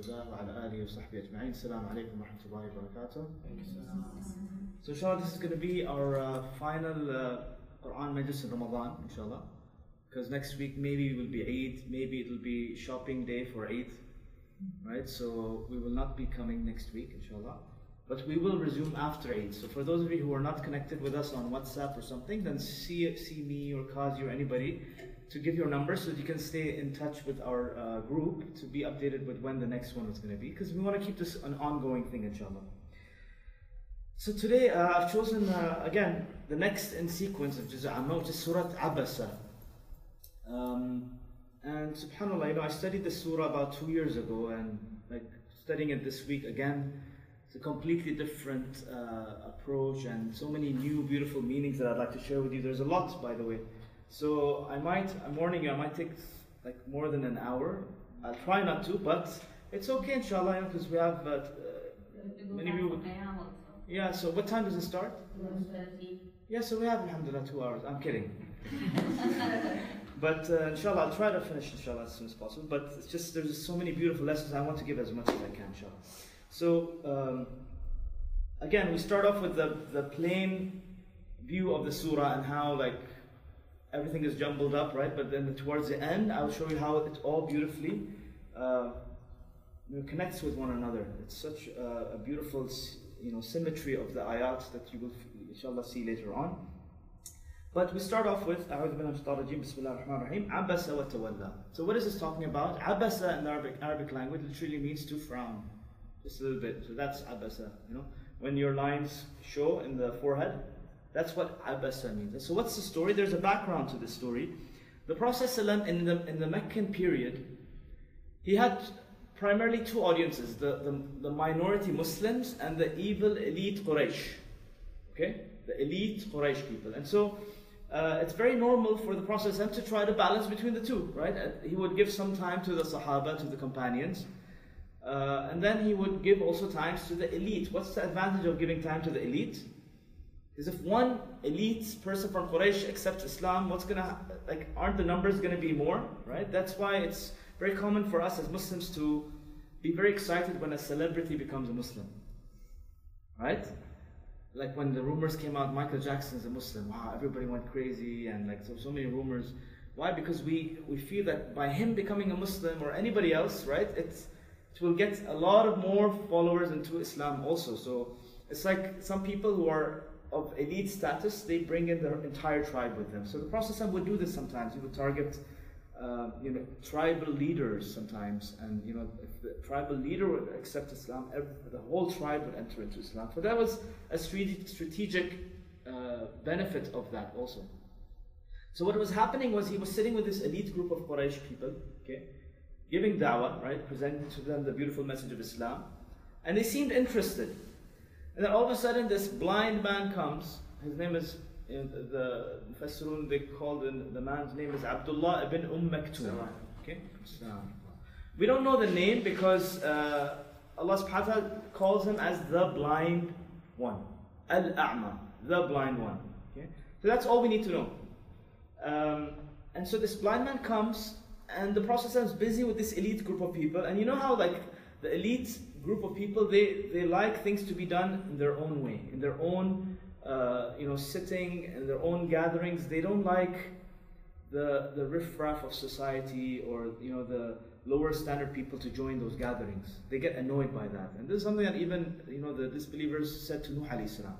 والهدى وعلى آله وصحبه أجمعين السلام عليكم ورحمة الله وبركاته So inshallah this is going to be our uh, final uh, Quran Majlis in Ramadan inshallah because next week maybe it will be Eid maybe it will be shopping day for Eid right so we will not be coming next week inshallah but we will resume after Eid so for those of you who are not connected with us on WhatsApp or something then see, see me or Kazi or anybody to give your number so you can stay in touch with our uh, group to be updated with when the next one is going to be because we want to keep this an ongoing thing inshallah. So today uh, I've chosen uh, again the next in sequence of Juz' which is Surah Abasa. Um, and subhanallah you know I studied this surah about two years ago and like studying it this week again. It's a completely different uh, approach and so many new beautiful meanings that I'd like to share with you. There's a lot by the way so I might, I'm warning you, I might take like more than an hour. I'll try not to, but it's okay inshallah because we have uh, many people. Yeah, so what time does it start? Yeah, so we have alhamdulillah two hours. I'm kidding. but uh, inshallah, I'll try to finish inshallah as soon as possible. But it's just, there's just so many beautiful lessons. I want to give as much as I can inshallah. So, um, again, we start off with the, the plain view of the surah and how like everything is jumbled up, right? But then towards the end, I'll show you how it all beautifully uh, you know, connects with one another. It's such a, a, beautiful, you know, symmetry of the ayat that you will, inshallah, see later on. But we start off with أعوذ بالله من الشيطان بسم الله الرحمن الرحيم عبس وتولى. So what is this talking about? Abasa in the Arabic, Arabic language literally means to frown, just a little bit. So that's abasa. You know, when your lines show in the forehead, that's what Abasa means. So what's the story? There's a background to this story. The Prophet in the, in the Meccan period, he had primarily two audiences, the, the, the minority Muslims and the evil elite Quraysh. Okay? The elite Quraysh people. And so uh, it's very normal for the Prophet to try to balance between the two, right? He would give some time to the Sahaba, to the companions. Uh, and then he would give also times to the elite. What's the advantage of giving time to the elite? Because if one elite person from Quraysh accepts Islam, what's gonna like? Aren't the numbers gonna be more, right? That's why it's very common for us as Muslims to be very excited when a celebrity becomes a Muslim, right? Like when the rumors came out, Michael Jackson is a Muslim. Wow, everybody went crazy and like so so many rumors. Why? Because we we feel that by him becoming a Muslim or anybody else, right? It's it will get a lot of more followers into Islam also. So it's like some people who are of elite status, they bring in their entire tribe with them. So the Prophet would do this sometimes. He would target, uh, you know, tribal leaders sometimes, and you know, if the tribal leader would accept Islam, the whole tribe would enter into Islam. So that was a strategic uh, benefit of that also. So what was happening was he was sitting with this elite group of Quraysh people, okay, giving da'wah, right, presenting to them the beautiful message of Islam, and they seemed interested. And then all of a sudden, this blind man comes. His name is, the Mufassirun, they called the, the man's name is Abdullah ibn Umm Maktoum. Okay? We don't know the name because uh, Allah subhanahu wa ta'ala calls him as the blind one. Al-A'ma, the blind one. Okay? So that's all we need to know. Um, and so this blind man comes, and the Prophet is busy with this elite group of people. And you know how, like, the elite group of people, they, they like things to be done in their own way, in their own, uh, you know, sitting, in their own gatherings. They don't like the, the riffraff of society or, you know, the lower standard people to join those gatherings. They get annoyed by that. And this is something that even, you know, the disbelievers said to Nuh salam.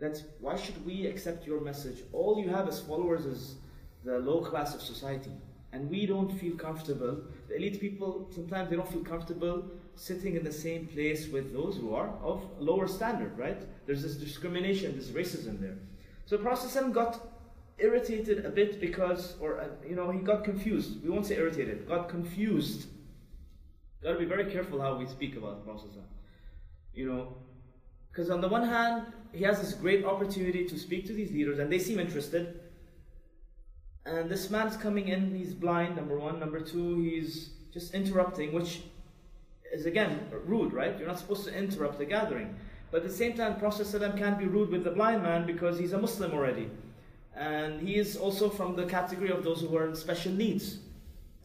That's why should we accept your message? All you have as followers is the low class of society. And we don't feel comfortable. The elite people, sometimes they don't feel comfortable sitting in the same place with those who are of lower standard, right? There's this discrimination, this racism there. So Prophet got irritated a bit because, or, uh, you know, he got confused. We won't say irritated, got confused. Got to be very careful how we speak about Prophet. You know, because on the one hand, he has this great opportunity to speak to these leaders and they seem interested. And this man's coming in, he's blind, number one. Number two, he's just interrupting, which is again rude, right? You're not supposed to interrupt the gathering. But at the same time, Prophet ﷺ can't be rude with the blind man because he's a Muslim already. And he is also from the category of those who are in special needs.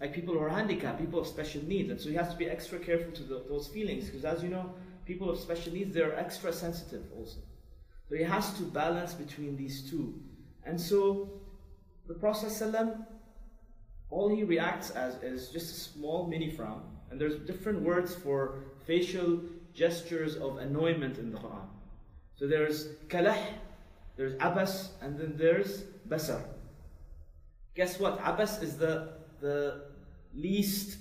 like people who are handicapped, people of special needs, and so he has to be extra careful to the, those feelings because, as you know, people of special needs they're extra sensitive also. So he has to balance between these two, and so the Prophet ﷺ, all he reacts as is just a small mini frown, and there's different words for facial gestures of annoyment in the Quran. So there's kalah, there's abas, and then there's basar. Guess what? Abas is the the least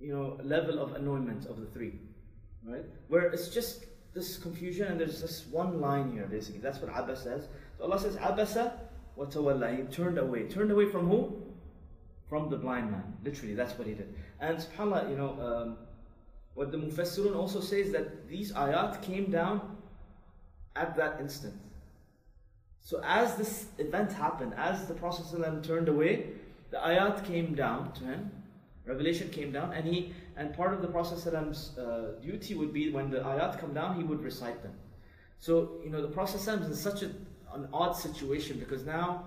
you know level of annoyment of the three. Right? Where it's just this confusion and there's just one line here basically. That's what Abbas says. So Allah says Abasa wa tawalla. He turned away. Turned away from who? From the blind man. Literally, that's what he did. And subhanAllah, you know, um, what the Mufassirun also says that these ayat came down at that instant. So as this event happened, as the Prophet ﷺ turned away, the ayat came down to him, revelation came down, and he and part of the Prophet ﷺ's uh, duty would be when the ayat come down, he would recite them. So you know the Prophet ﷺ is in such a, an odd situation because now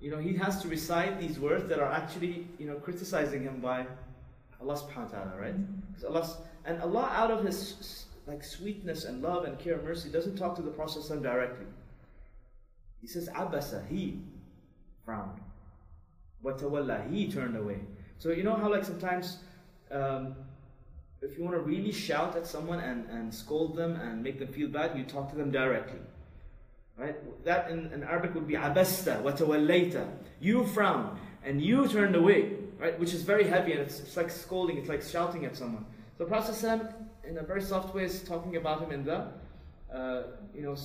you know he has to recite these words that are actually you know criticizing him by Allah subhanahu wa ta'ala, right? Because Allah and Allah out of his like sweetness and love and care and mercy doesn't talk to the Prophet directly. He says, Abasa, he frowned. Watawalla, he turned away. So you know how like sometimes um, if you want to really shout at someone and, and scold them and make them feel bad, you talk to them directly. Right? That in, in Arabic would be abasta, watawallaita. You frown and you turned away. Right? Which is very heavy and it's, it's like scolding, it's like shouting at someone. So Prophet in a very soft way is talking about him in the uh, you know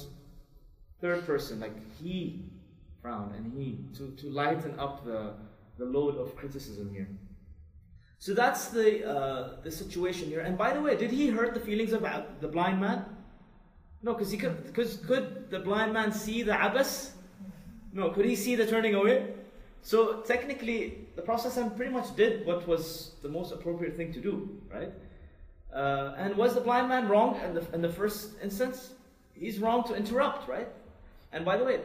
third person, like he frowned and he to, to lighten up the, the load of criticism here. So that's the uh, the situation here. And by the way, did he hurt the feelings of the blind man? No, because he could. Because could the blind man see the abas? No, could he see the turning away? So technically, the Prophet pretty much did what was the most appropriate thing to do, right? Uh, and was the blind man wrong in the, in the first instance? He's wrong to interrupt, right? And by the way,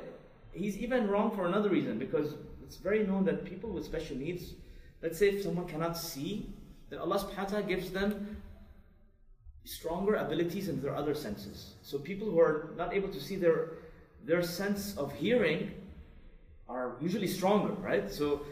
he's even wrong for another reason because it's very known that people with special needs, let's say if someone cannot see, then Allah subhanahu wa ta'ala gives them stronger abilities in their other senses. So people who are not able to see their their sense of hearing are usually stronger, right? So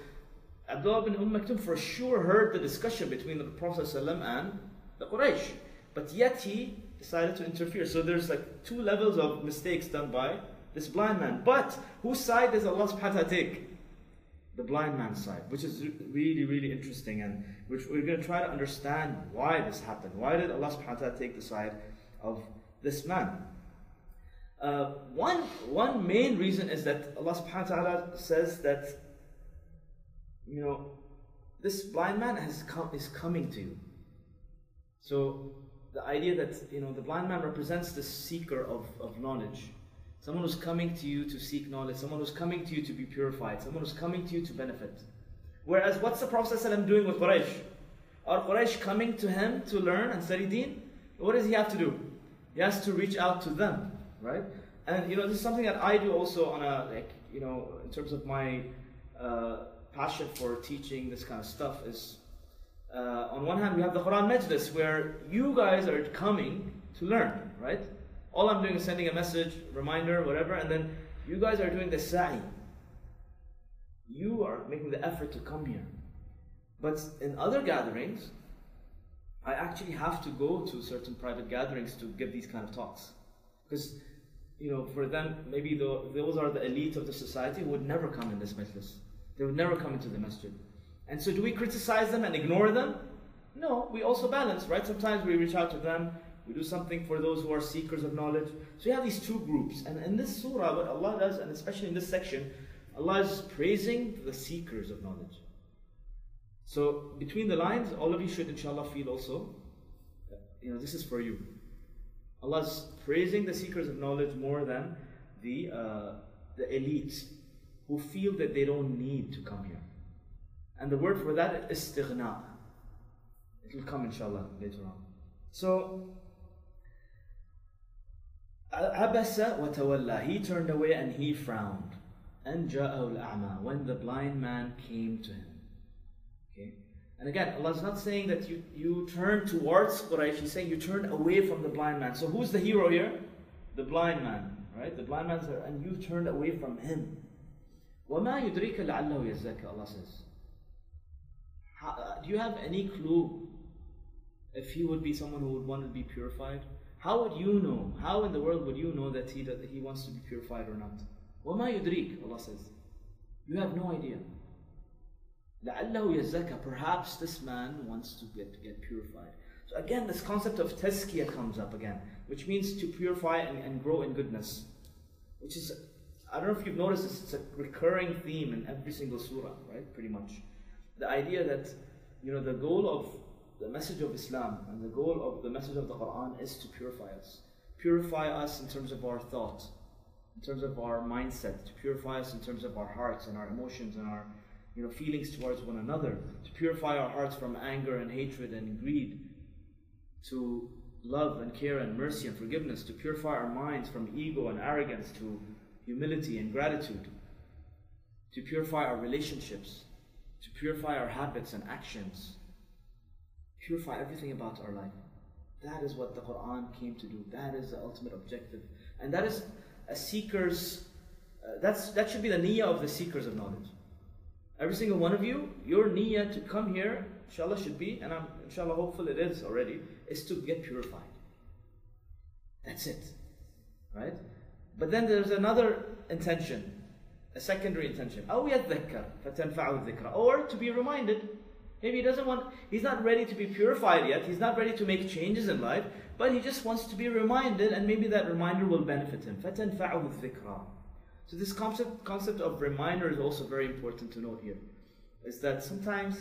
Abdullah bin Umm Maktum for sure heard the discussion between the Prophet and the Quraysh, but yet he decided to interfere. So there's like two levels of mistakes done by this blind man. But whose side does Allah subhanahu wa ta'ala take? The blind man's side, which is really, really interesting, and which we're going to try to understand why this happened. Why did Allah subhanahu wa ta'ala take the side of this man? Uh, one, one main reason is that Allah subhanahu wa ta'ala says that, you know, this blind man has come, is coming to you. So the idea that, you know, the blind man represents the seeker of, of knowledge. Someone who's coming to you to seek knowledge, someone who's coming to you to be purified, someone who's coming to you to benefit. Whereas, what's the Prophet ﷺ doing with Quraysh? Are Quraysh coming to him to learn and study deen? What does he have to do? He has to reach out to them, right? And you know, this is something that I do also on a like, you know, in terms of my uh, passion for teaching this kind of stuff is uh, on one hand we have the Quran Majlis where you guys are coming to learn, right? All I'm doing is sending a message, reminder, whatever, and then you guys are doing the sa'i. You are making the effort to come here. But in other gatherings, I actually have to go to certain private gatherings to give these kind of talks. Because, you know, for them, maybe the, those are the elite of the society who would never come in this majlis. They would never come into the masjid. And so do we criticize them and ignore them? No, we also balance, right? Sometimes we reach out to them, we do something for those who are seekers of knowledge. So you have these two groups. And in this surah, what Allah does, and especially in this section, Allah is praising the seekers of knowledge. So between the lines, all of you should inshallah feel also, you know, this is for you. Allah is praising the seekers of knowledge more than the, uh, the elites who feel that they don't need to come here. And the word for that is istighna. It will come inshallah later on. So Abasa wa tawalla. He turned away and he frowned. And ja'ahu al-a'ma. When the blind man came to him. Okay? And again, Allah is not saying that you, you turn towards Quraysh, He's saying you turn away from the blind man. So who's the hero here? The blind man, right? The blind man's there, and you turned away from him. وَمَا يُدْرِيكَ لَعَلَّهُ يَزَّكَ Allah says. How, uh, do you have any clue if he would be someone who would want to be purified? How would you know? How in the world would you know that he, that he wants to be purified or not? وَمَا يُدْرِيكَ Allah says. You have no idea. لَعَلَّهُ يَزَّكَ Perhaps this man wants to get, get purified. So again, this concept of tazkiya comes up again, which means to purify and, and grow in goodness. Which is, I don't know if you've noticed this, it's a recurring theme in every single surah, right? Pretty much. The idea that, you know, the goal of the message of Islam and the goal of the message of the Quran is to purify us. Purify us in terms of our thought, in terms of our mindset, to purify us in terms of our hearts and our emotions and our you know, feelings towards one another, to purify our hearts from anger and hatred and greed, to love and care and mercy and forgiveness, to purify our minds from ego and arrogance to humility and gratitude, to purify our relationships, to purify our habits and actions, purify everything about our life. That is what the Quran came to do. That is the ultimate objective. And that is a seeker's, uh, that's, that should be the niyyah of the seekers of knowledge. Every single one of you, your niyyah to come here, inshallah, should be, and I'm inshallah hopeful it is already, is to get purified. That's it. Right? But then there's another intention, a secondary intention. أو يذكر فتنفعه الذكرى. Or to be reminded. Maybe he doesn't want, he's not ready to be purified yet, he's not ready to make changes in life, but he just wants to be reminded, and maybe that reminder will benefit him. فَتَنْفَعُهُ الذِّكْرَى So this concept, concept of reminder is also very important to note here. Is that sometimes,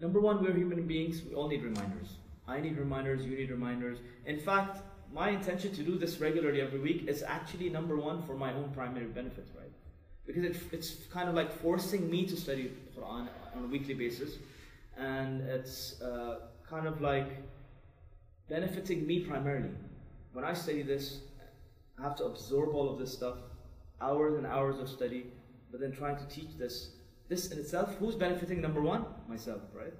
number one, we're human beings, we all need reminders. I need reminders, you need reminders. In fact, my intention to do this regularly every week is actually number one for my own primary benefit, right? Because it, it's kind of like forcing me to study Quran on a weekly basis, and it's uh, kind of like benefiting me primarily. When I study this, I have to absorb all of this stuff, hours and hours of study, but then trying to teach this. This in itself, who's benefiting number one? Myself, right?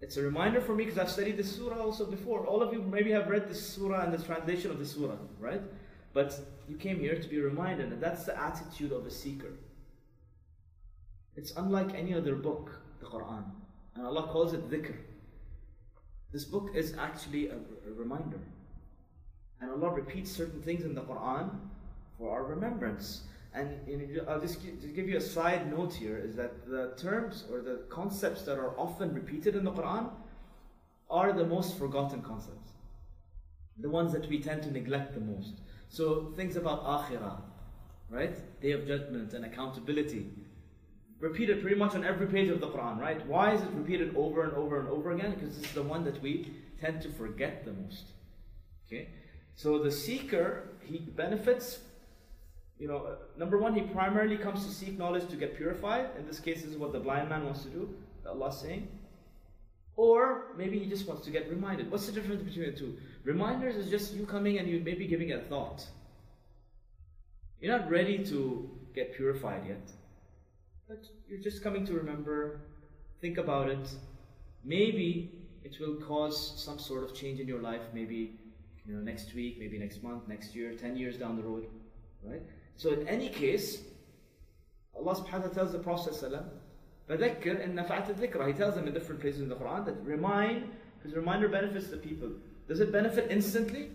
It's a reminder for me because I've studied this surah also before. All of you maybe have read this surah and the translation of the surah, right? But you came here to be reminded, and that's the attitude of a seeker. It's unlike any other book, the Quran. And Allah calls it dhikr. This book is actually a, a reminder. And Allah repeats certain things in the Quran for our remembrance. And I'll just give you a side note here is that the terms or the concepts that are often repeated in the Quran are the most forgotten concepts. The ones that we tend to neglect the most. So things about akhirah, right? Day of judgment and accountability. Repeated pretty much on every page of the Quran, right? Why is it repeated over and over and over again? Because this is the one that we tend to forget the most. Okay? So the seeker, he benefits you know, number one, he primarily comes to seek knowledge to get purified. In this case, this is what the blind man wants to do, Allah's saying. Or maybe he just wants to get reminded. What's the difference between the two? Reminders is just you coming and you maybe giving a thought. You're not ready to get purified yet. But you're just coming to remember, think about it. Maybe it will cause some sort of change in your life, maybe you know, next week, maybe next month, next year, 10 years down the road. Right? So in any case, Allah subhanahu wa ta'ala tells the Prophet فذكر إن نفعت الذكرى. He tells them in different places in the Quran that remind, because reminder benefits the people. Does it benefit instantly?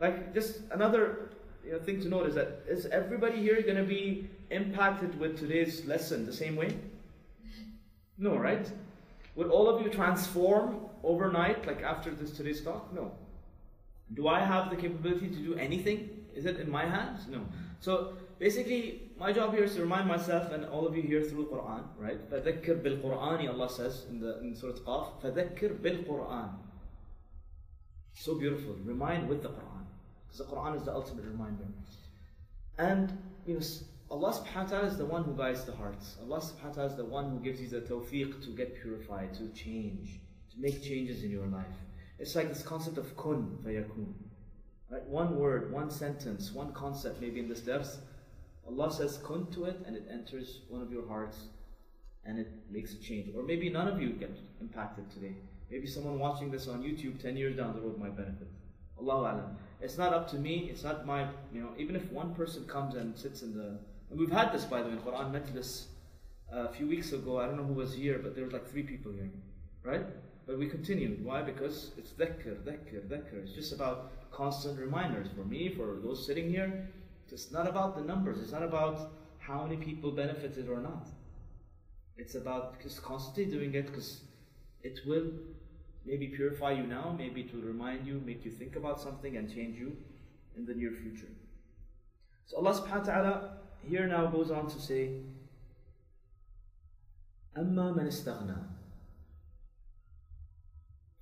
Like just another you know, thing to note is that is everybody here going to be impacted with today's lesson the same way? No, right? Would all of you transform overnight, like after this today's talk? No. Do I have the capability to do anything? Is it in my hands? No. So basically, my job here is to remind myself and all of you here through Quran, right? فَذَكِّرْ بِالْقُرْآنِ Allah says in, the, in Surah Qaf, فَذَكِّرْ بِالْقُرْآنِ so beautiful. Remind with the Quran. Because the Quran is the ultimate reminder. And, you know, Allah subhanahu wa ta'ala is the one who guides the hearts. Allah subhanahu wa ta'ala is the one who gives you the tawfiq to get purified, to change, to make changes in your life. It's like this concept of kun fayakun. Right? One word, one sentence, one concept maybe in this depth. Allah says kun to it and it enters one of your hearts and it makes a change. Or maybe none of you get impacted today. Maybe someone watching this on YouTube 10 years down the road might benefit. Allahu Alam. It's not up to me, it's not my, you know, even if one person comes and sits in the. And we've had this by the way in Quran Majlis uh, a few weeks ago. I don't know who was here, but there was like three people here. Right? But we continued. Why? Because it's dhikr, dhikr, dhikr. It's just about constant reminders for me, for those sitting here. It's not about the numbers, it's not about how many people benefited or not. It's about just constantly doing it because it will maybe purify you now, maybe it will remind you, make you think about something and change you in the near future. So Allah subhanahu wa ta'ala here now goes on to say, أَمَّا مَنِ اسْتَغْنَى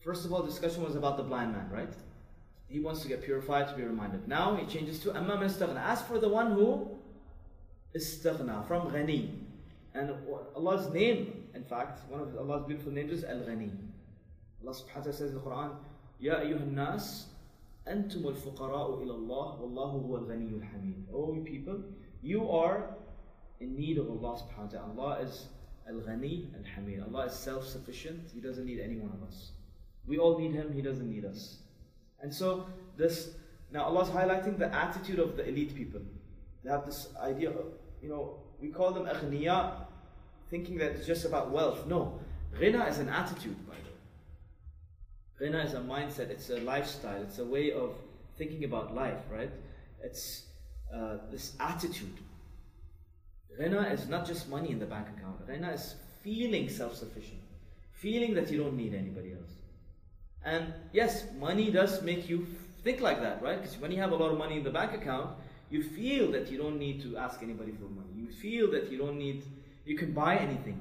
First of all, discussion was about the blind man, right? He wants to get purified to be reminded. Now he changes to أَمَّا مَنِ اسْتَغْنَى As for the one who istaghna, from ghani. And Allah's name, in fact, one of Allah's beautiful names is Al-Ghani. Allah subhanahu wa ta'ala says in the Quran, Ya ayyuhan nas, antum al-fuqara'u ila Allah, wallahu huwa al-ghani al-hamid. Oh people, you are in need of Allah subhanahu wa ta'ala. Allah is al-ghani al-hamid. Allah is self-sufficient. He doesn't need any one of us. We all need Him, He doesn't need us. And so this, now Allah is highlighting the attitude of the elite people. They have this idea of, you know, we call them aghniya, thinking that it's just about wealth. No, ghina is an attitude, by the way. Ghina is a mindset, it's a lifestyle, it's a way of thinking about life, right? It's uh, this attitude. Ghina is not just money in the bank account. Ghina is feeling self-sufficient, feeling that you don't need anybody else. And yes, money does make you think like that, right? Because when you have a lot of money in the bank account, you feel that you don't need to ask anybody for money. You feel that you don't need, you can buy anything.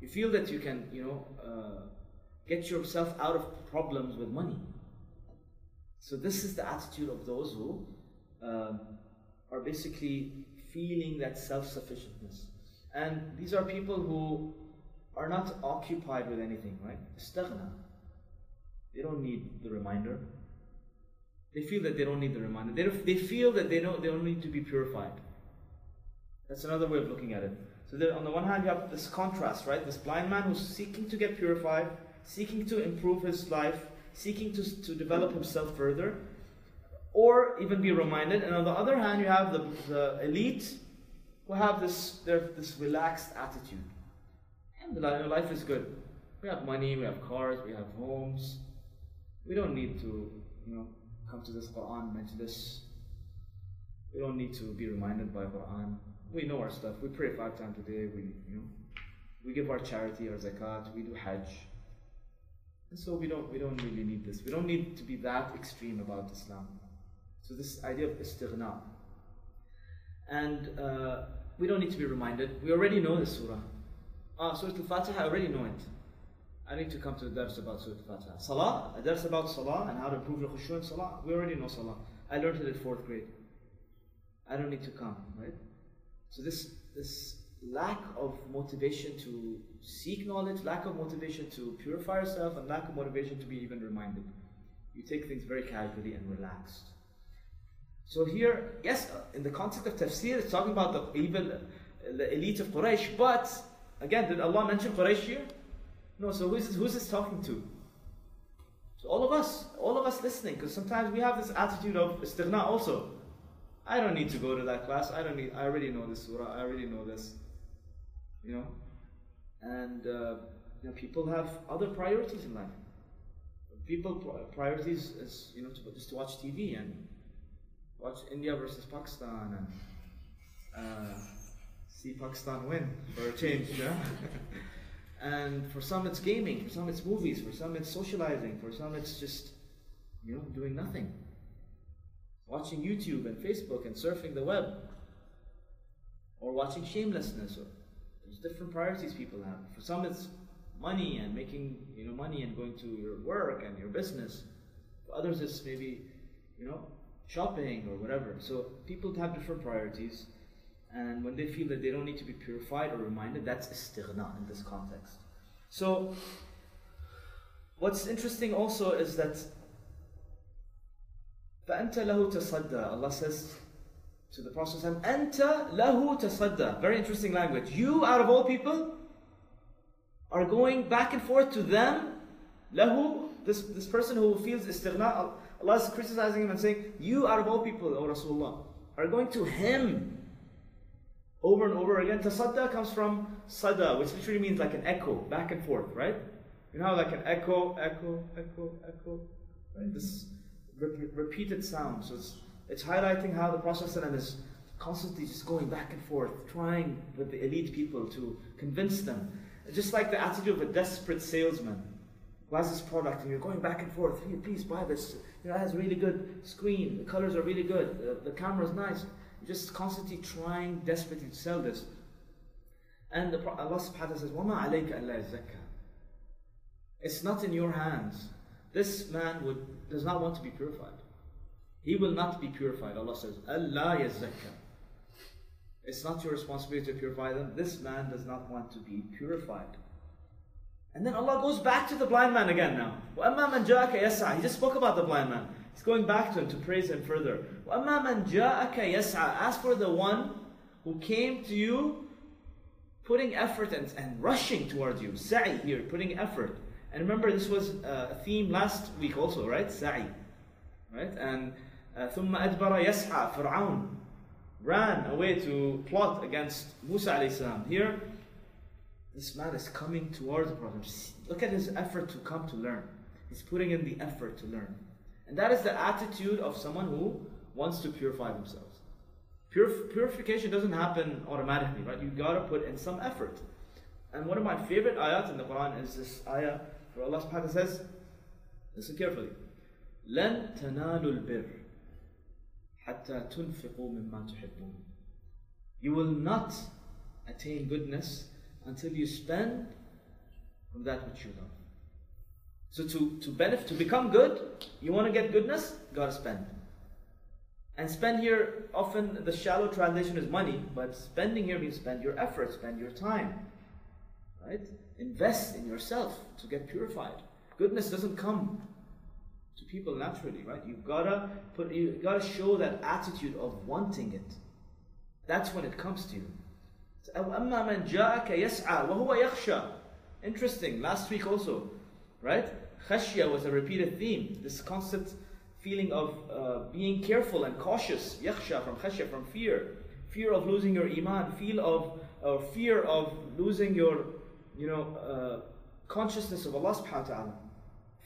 You feel that you can, you know, uh, get yourself out of problems with money. So this is the attitude of those who um, are basically feeling that self-sufficientness. And these are people who are not occupied with anything, right? They don't need the reminder. They feel that they don't need the reminder. They, they feel that they don't, they don't need to be purified. That's another way of looking at it. So on the one hand, you have this contrast, right? This blind man who's seeking to get purified, seeking to improve his life, seeking to, to develop himself further, or even be reminded. And on the other hand, you have the, the elite who have this, this relaxed attitude. And life is good. We have money, we have cars, we have homes. We don't need to, you know, come to this Quran, mention this. We don't need to be reminded by Quran. We know our stuff. We pray five times a day. We, you know, we give our charity, our zakat. We do Hajj. And so we don't, we don't really need this. We don't need to be that extreme about Islam. So this idea of istighna. And uh, we don't need to be reminded. We already know this surah. Ah, Surah Al-Fatiha, I already know it. I need to come to a dars about Surah Al-Fatiha. Salah, a dars about Salah and how to improve the khushu in Salah. We already know Salah. I learned it in fourth grade. I don't need to come, right? So this this lack of motivation to seek knowledge, lack of motivation to purify yourself, and lack of motivation to be even reminded. You take things very casually and relaxed. So here, yes, uh, in the context of tafsir, it's talking about the evil, uh, the elite of Quraysh, but again, did Allah mention Quraysh here? No, so who's this, who's this talking to? So all of us, all of us listening, because sometimes we have this attitude of istighna also. I don't need to go to that class. I don't need. I already know this surah. I already know this. You know, and uh, you know, people have other priorities in life. People priorities is you know to, just to watch TV and watch India versus Pakistan and uh, see Pakistan win for a change. And for some it's gaming, for some it's movies, for some it's socializing, for some it's just, you know, doing nothing. Watching YouTube and Facebook and surfing the web. Or watching shamelessness. Or, different priorities people have. For some it's money and making, you know, money and going to your work and your business. For others it's maybe, you know, shopping or whatever. So people have different priorities. And when they feel that they don't need to be purified or reminded, that's istighna in this context. So, what's interesting also is that فأنت له تصدى Allah says to the Prophet Anta lahu tasadda. Very interesting language. You, out of all people, are going back and forth to them. Lahu, this, this person who feels istighna, Allah is criticizing him and saying, You, out of all people, O Rasulullah, are going to him over and over again. Tasadda comes from sada, which literally means like an echo, back and forth, right? You know, like an echo, echo, echo, echo, right? This re- repeated sound. So it's it's highlighting how the Prophet is constantly just going back and forth, trying with the elite people to convince them. Just like the attitude of a desperate salesman who has this product and you're going back and forth, hey, please buy this. You know, it has a really good screen, the colors are really good, the, the camera is nice. You're just constantly trying desperately to sell this. And the, Allah subhanahu wa ta'ala says, وَمَا عَلَيْكَ أَلَّا يَزَّكَّى It's not in your hands. This man would, does not want to be purified. He will not be purified. Allah says, Allah yazakka. It's not your responsibility to purify them. This man does not want to be purified. And then Allah goes back to the blind man again now. He just spoke about the blind man. He's going back to him to praise him further. Ask for the one who came to you putting effort and, and rushing towards you. Sa'i here, putting effort. And remember, this was uh, a theme last week also, right? Sa'i. Right? And ثُمَّ أَدْبَرَ يَسْعَى Fir'aun ran away to plot against Musa alayhi salam. Here, this man is coming towards the Prophet. Look at his effort to come to learn. He's putting in the effort to learn. And that is the attitude of someone who wants to purify themselves. Purif- purification doesn't happen automatically, right? You gotta put in some effort. And one of my favorite ayat in the Quran is this ayah where Allah subhanahu wa ta'ala says, listen carefully, لَن تَنَالُوا الْبِرِّ حَتَّى تُنْفِقُوا مِمَّا تُحِبُّونَ You will not attain goodness until you spend from that which you love. So to, to benefit, to become good, you want to get goodness, gotta spend. And spend here, often the shallow translation is money, but spending here means spend your effort, spend your time. Right? Invest in yourself to get purified. Goodness doesn't come to people naturally, right? You've gotta put you gotta show that attitude of wanting it. That's when it comes to you. أما من جاءك يسعى وهو يخشى. Interesting. Last week also, right? Khashya was a repeated theme. This constant feeling of uh, being careful and cautious. Yakhsha from khashya, from fear. Fear of losing your iman. Feel of uh, fear of losing your, you know, uh, consciousness of Allah subhanahu wa ta'ala.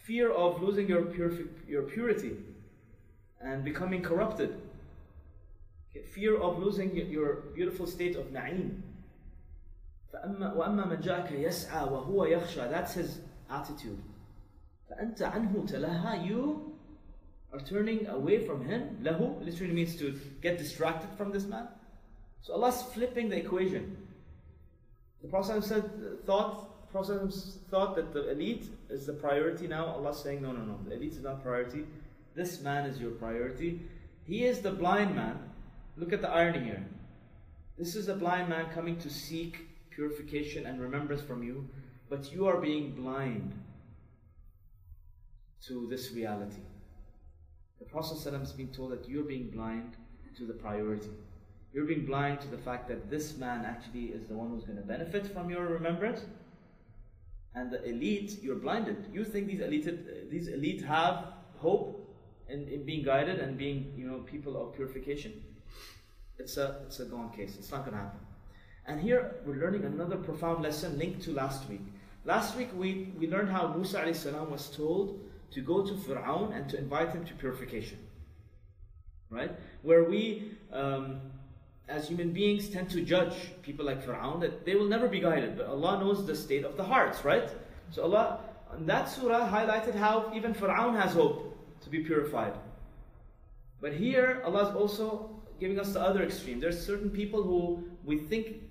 Fear of losing your, purifi- your purity and becoming corrupted. Fear of losing your beautiful state of na'im. وأما من جاءك يسعى وهو يخشى That's his attitude. فأنت عنه تلهى You are turning away from him. له literally means to get distracted from this man. So Allah's flipping the equation. The Prophet said, thought, Prophet thought that the elite is the priority now. Allah's saying, no, no, no. The elite is not priority. This man is your priority. He is the blind man. Look at the irony here. This is a blind man coming to seek purification and remembrance from you, but you are being blind to this reality. The Prophet has been told that you're being blind to the priority. You're being blind to the fact that this man actually is the one who's going to benefit from your remembrance. And the elite, you're blinded. You think these elite, these elite have hope in, in being guided and being, you know, people of purification. It's a, it's a gone case. It's not going to happen. And here we're learning another profound lesson linked to last week. Last week we, we learned how Musa salam was told to go to Fir'aun and to invite him to purification. Right? Where we, um, as human beings, tend to judge people like Fir'aun that they will never be guided, but Allah knows the state of the hearts, right? So Allah, in that surah, highlighted how even Fir'aun has hope to be purified. But here, Allah is also giving us the other extreme. There's certain people who we think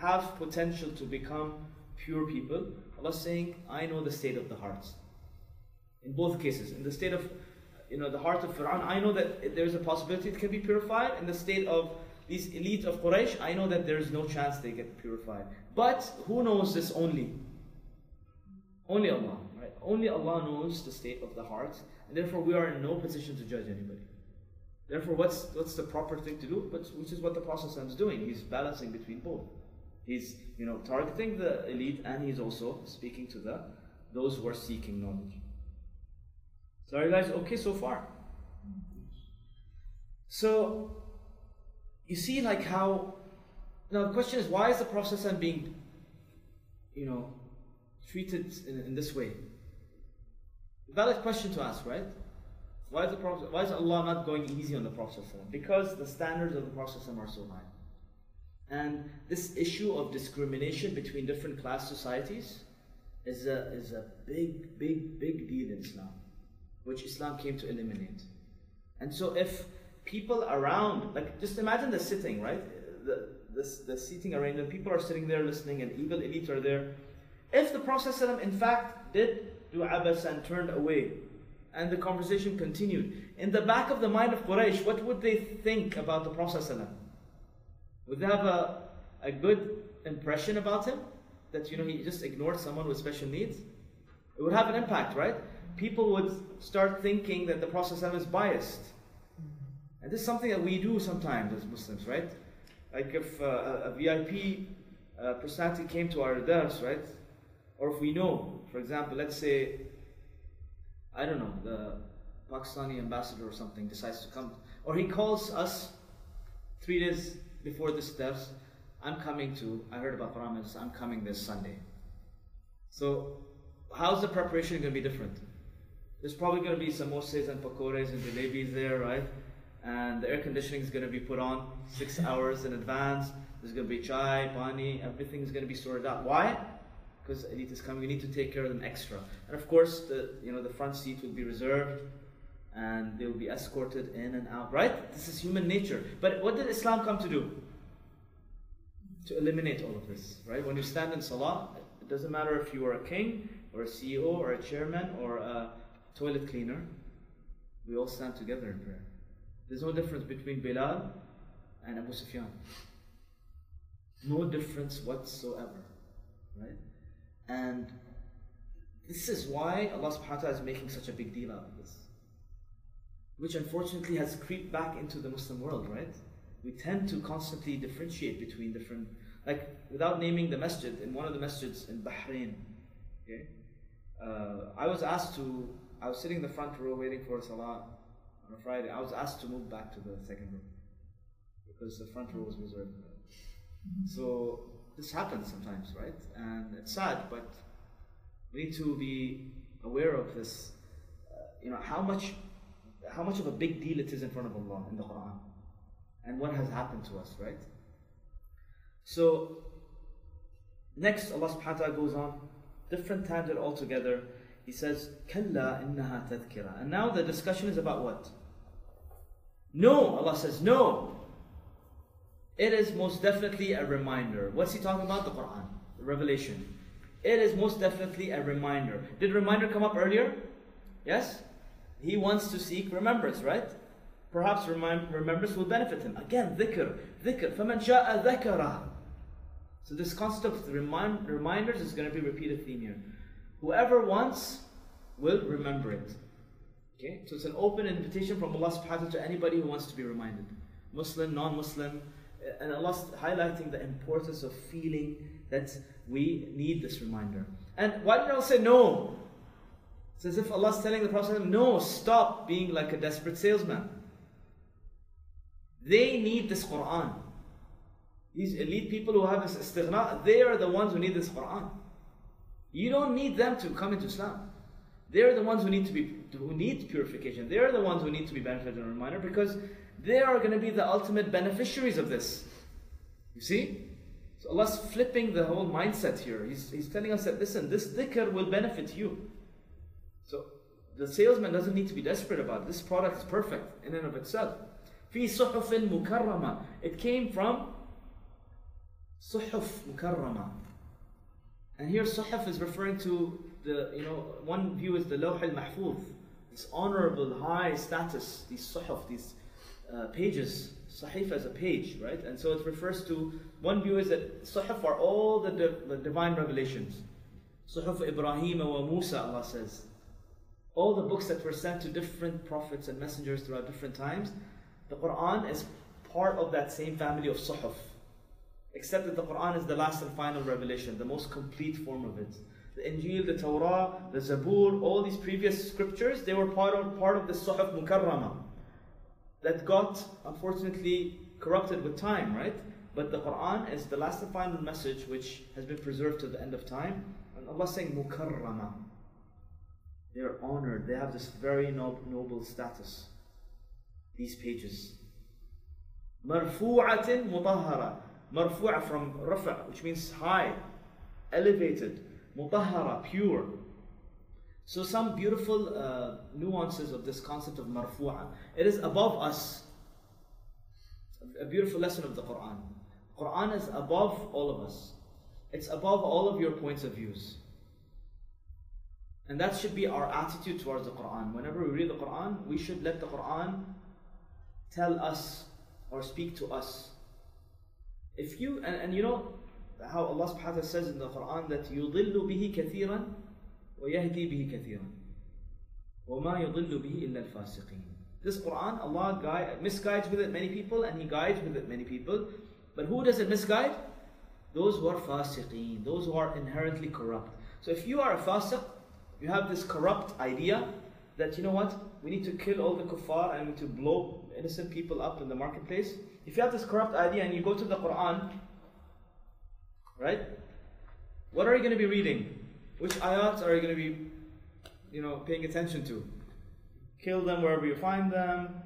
have potential to become pure people. Allah is saying, I know the state of the hearts. In both cases, in the state of you know the heart of Fir'aun, I know that there's a possibility it can be purified. In the state of these elite of Quraysh, I know that there's no chance they get purified. But who knows this only? Only Allah, right? Only Allah knows the state of the heart, and therefore we are in no position to judge anybody. Therefore, what's what's the proper thing to do? But which is what the Prophet is doing. He's balancing between both. He's you know targeting the elite and he's also speaking to the those who are seeking knowledge. So are you guys okay so far? So you see like how now the question is why is the Prophet being you know treated in, in this way? Valid question to ask, right? Why is the Prophet why is Allah not going easy on the Prophet? Because the standards of the Prophet are so high. And this issue of discrimination between different class societies is a, is a big, big, big deal in Islam, which Islam came to eliminate. And so if people around, like just imagine the sitting, right? The, the, the seating arrangement, people are sitting there listening and evil elites are there. If the Prophet in fact did do abas and turned away, and the conversation continued, in the back of the mind of Quraysh, what would they think about the Prophet would they have a, a good impression about him? That you know he just ignored someone with special needs? It would have an impact, right? People would start thinking that the Prophet is biased. And this is something that we do sometimes as Muslims, right? Like if uh, a, VIP uh, personality came to our dars, right? Or if we know, for example, let's say, I don't know, the Pakistani ambassador or something decides to come, or he calls us three days before this dars, I'm coming to, I heard about Quran, I'm coming this Sunday. So, how's the preparation going to be different? There's probably going to be some samosas and pakoras and jalebis there, right? And the air conditioning is going to be put on six hours in advance. There's going to be chai, pani, everything is going to be sorted out. Why? Because elite is coming, we need to take care of them extra. And of course, the you know the front seat will be reserved and they will be escorted in and out, right? This is human nature. But what did Islam come to do? To eliminate all of this, right? When you stand in salah, it doesn't matter if you are a king or a CEO or a chairman or a toilet cleaner, we all stand together in prayer. There's no difference between Bilal and Abu Sufyan. No difference whatsoever, right? And this is why Allah subhanahu wa ta'ala is making such a big deal out of this which unfortunately has creeped back into the Muslim world, right? We tend to constantly differentiate between different, like without naming the masjid, in one of the masjids in Bahrain, okay? Uh, I was asked to, I was sitting in the front row waiting for Salah on a Friday. I was asked to move back to the second row because the front row was reserved. So this happens sometimes, right? And it's sad, but we need to be aware of this. Uh, you know, how much how much of a big deal it is in front of Allah in the Quran and what has happened to us, right? So, next Allah subhanahu wa ta'ala goes on, different tangent altogether He says, Kalla innaha tadhkira. And now the discussion is about what? No, Allah says, no. It is most definitely a reminder. What's he talking about? The Quran, the revelation. It is most definitely a reminder. Did reminder come up earlier? Yes? He wants to seek remembrance, right? Perhaps remembrance will benefit him. Again, dhikr, dhikr. فَمَنْ شَاءَ ذَكَرَهُ So this concept of remind, reminders is going to be repeated theme here. Whoever wants will remember it. Okay? So it's an open invitation from Allah subhanahu wa ta'ala to anybody who wants to be reminded. Muslim, non-Muslim, uh, and Allah's highlighting the importance of feeling that we need this reminder. And why did Allah say no? It's as if Allah is telling the Prophet, no, stop being like a desperate salesman. They need this Quran. These elite people who have this istighna, they are the ones who need this Quran. You don't need them to come into Islam. They're the ones who need to be who need purification. They're the ones who need to be benefited and reminder because they are going to be the ultimate beneficiaries of this. You see? So Allah's flipping the whole mindset here. He's, he's telling us that listen, this dhikr will benefit you. So the salesman doesn't need to be desperate about it. This product is perfect in and of itself. في صحف مكرمة. It came from صحف مكرمة. And here sahif is referring to the, you know, one view is the Lawh al-Mahfuz, this honorable, high status, these sahif, these uh, pages, Sahif as a page, right? And so it refers to, one view is that sahif are all the, the divine revelations. Suhuf Ibrahim wa Musa, Allah says. All the books that were sent to different prophets and messengers throughout different times, the Quran is part of that same family of sahif. Except that the Quran is the last and final revelation, the most complete form of it. The Injil, the Torah, the Zabur, all these previous scriptures, they were part of, part of the Suhuf Mukarrama that got, unfortunately, corrupted with time, right? But the Quran is the last and final message which has been preserved to the end of time. And Allah saying Mukarrama. They are honored, they have this very noble status. These pages. Marfu'atin mutahhara. Marfu'a from rafa, which means high, elevated. Mutahhara, pure. So some beautiful uh, nuances of this concept of marfu'a. It is above us. A beautiful lesson of the Quran. Quran is above all of us. It's above all of your points of views. And that should be our attitude towards the Quran. Whenever we read the Quran, we should let the Quran tell us or speak to us If you, and, and you know how Allah subhanahu wa ta'ala says in the Quran that يُضِلُّ بِهِ كَثِيرًا وَيَهْدِي بِهِ كَثِيرًا وَمَا يُضِلُّ بِهِ إِلَّا الْفَاسِقِينَ This Quran, Allah guide, misguides with it many people and He guides with it many people. But who does it misguide? Those who are fasiqeen, those who are inherently corrupt. So if you are a fasiq, you have this corrupt idea that, you know what, we need to kill all the kuffar and we need to blow innocent people up in the marketplace. if you have this corrupt idea and you go to the Quran, right? What are you going to be reading? Which ayats are you going to be, you know, paying attention to? Kill them wherever you find them,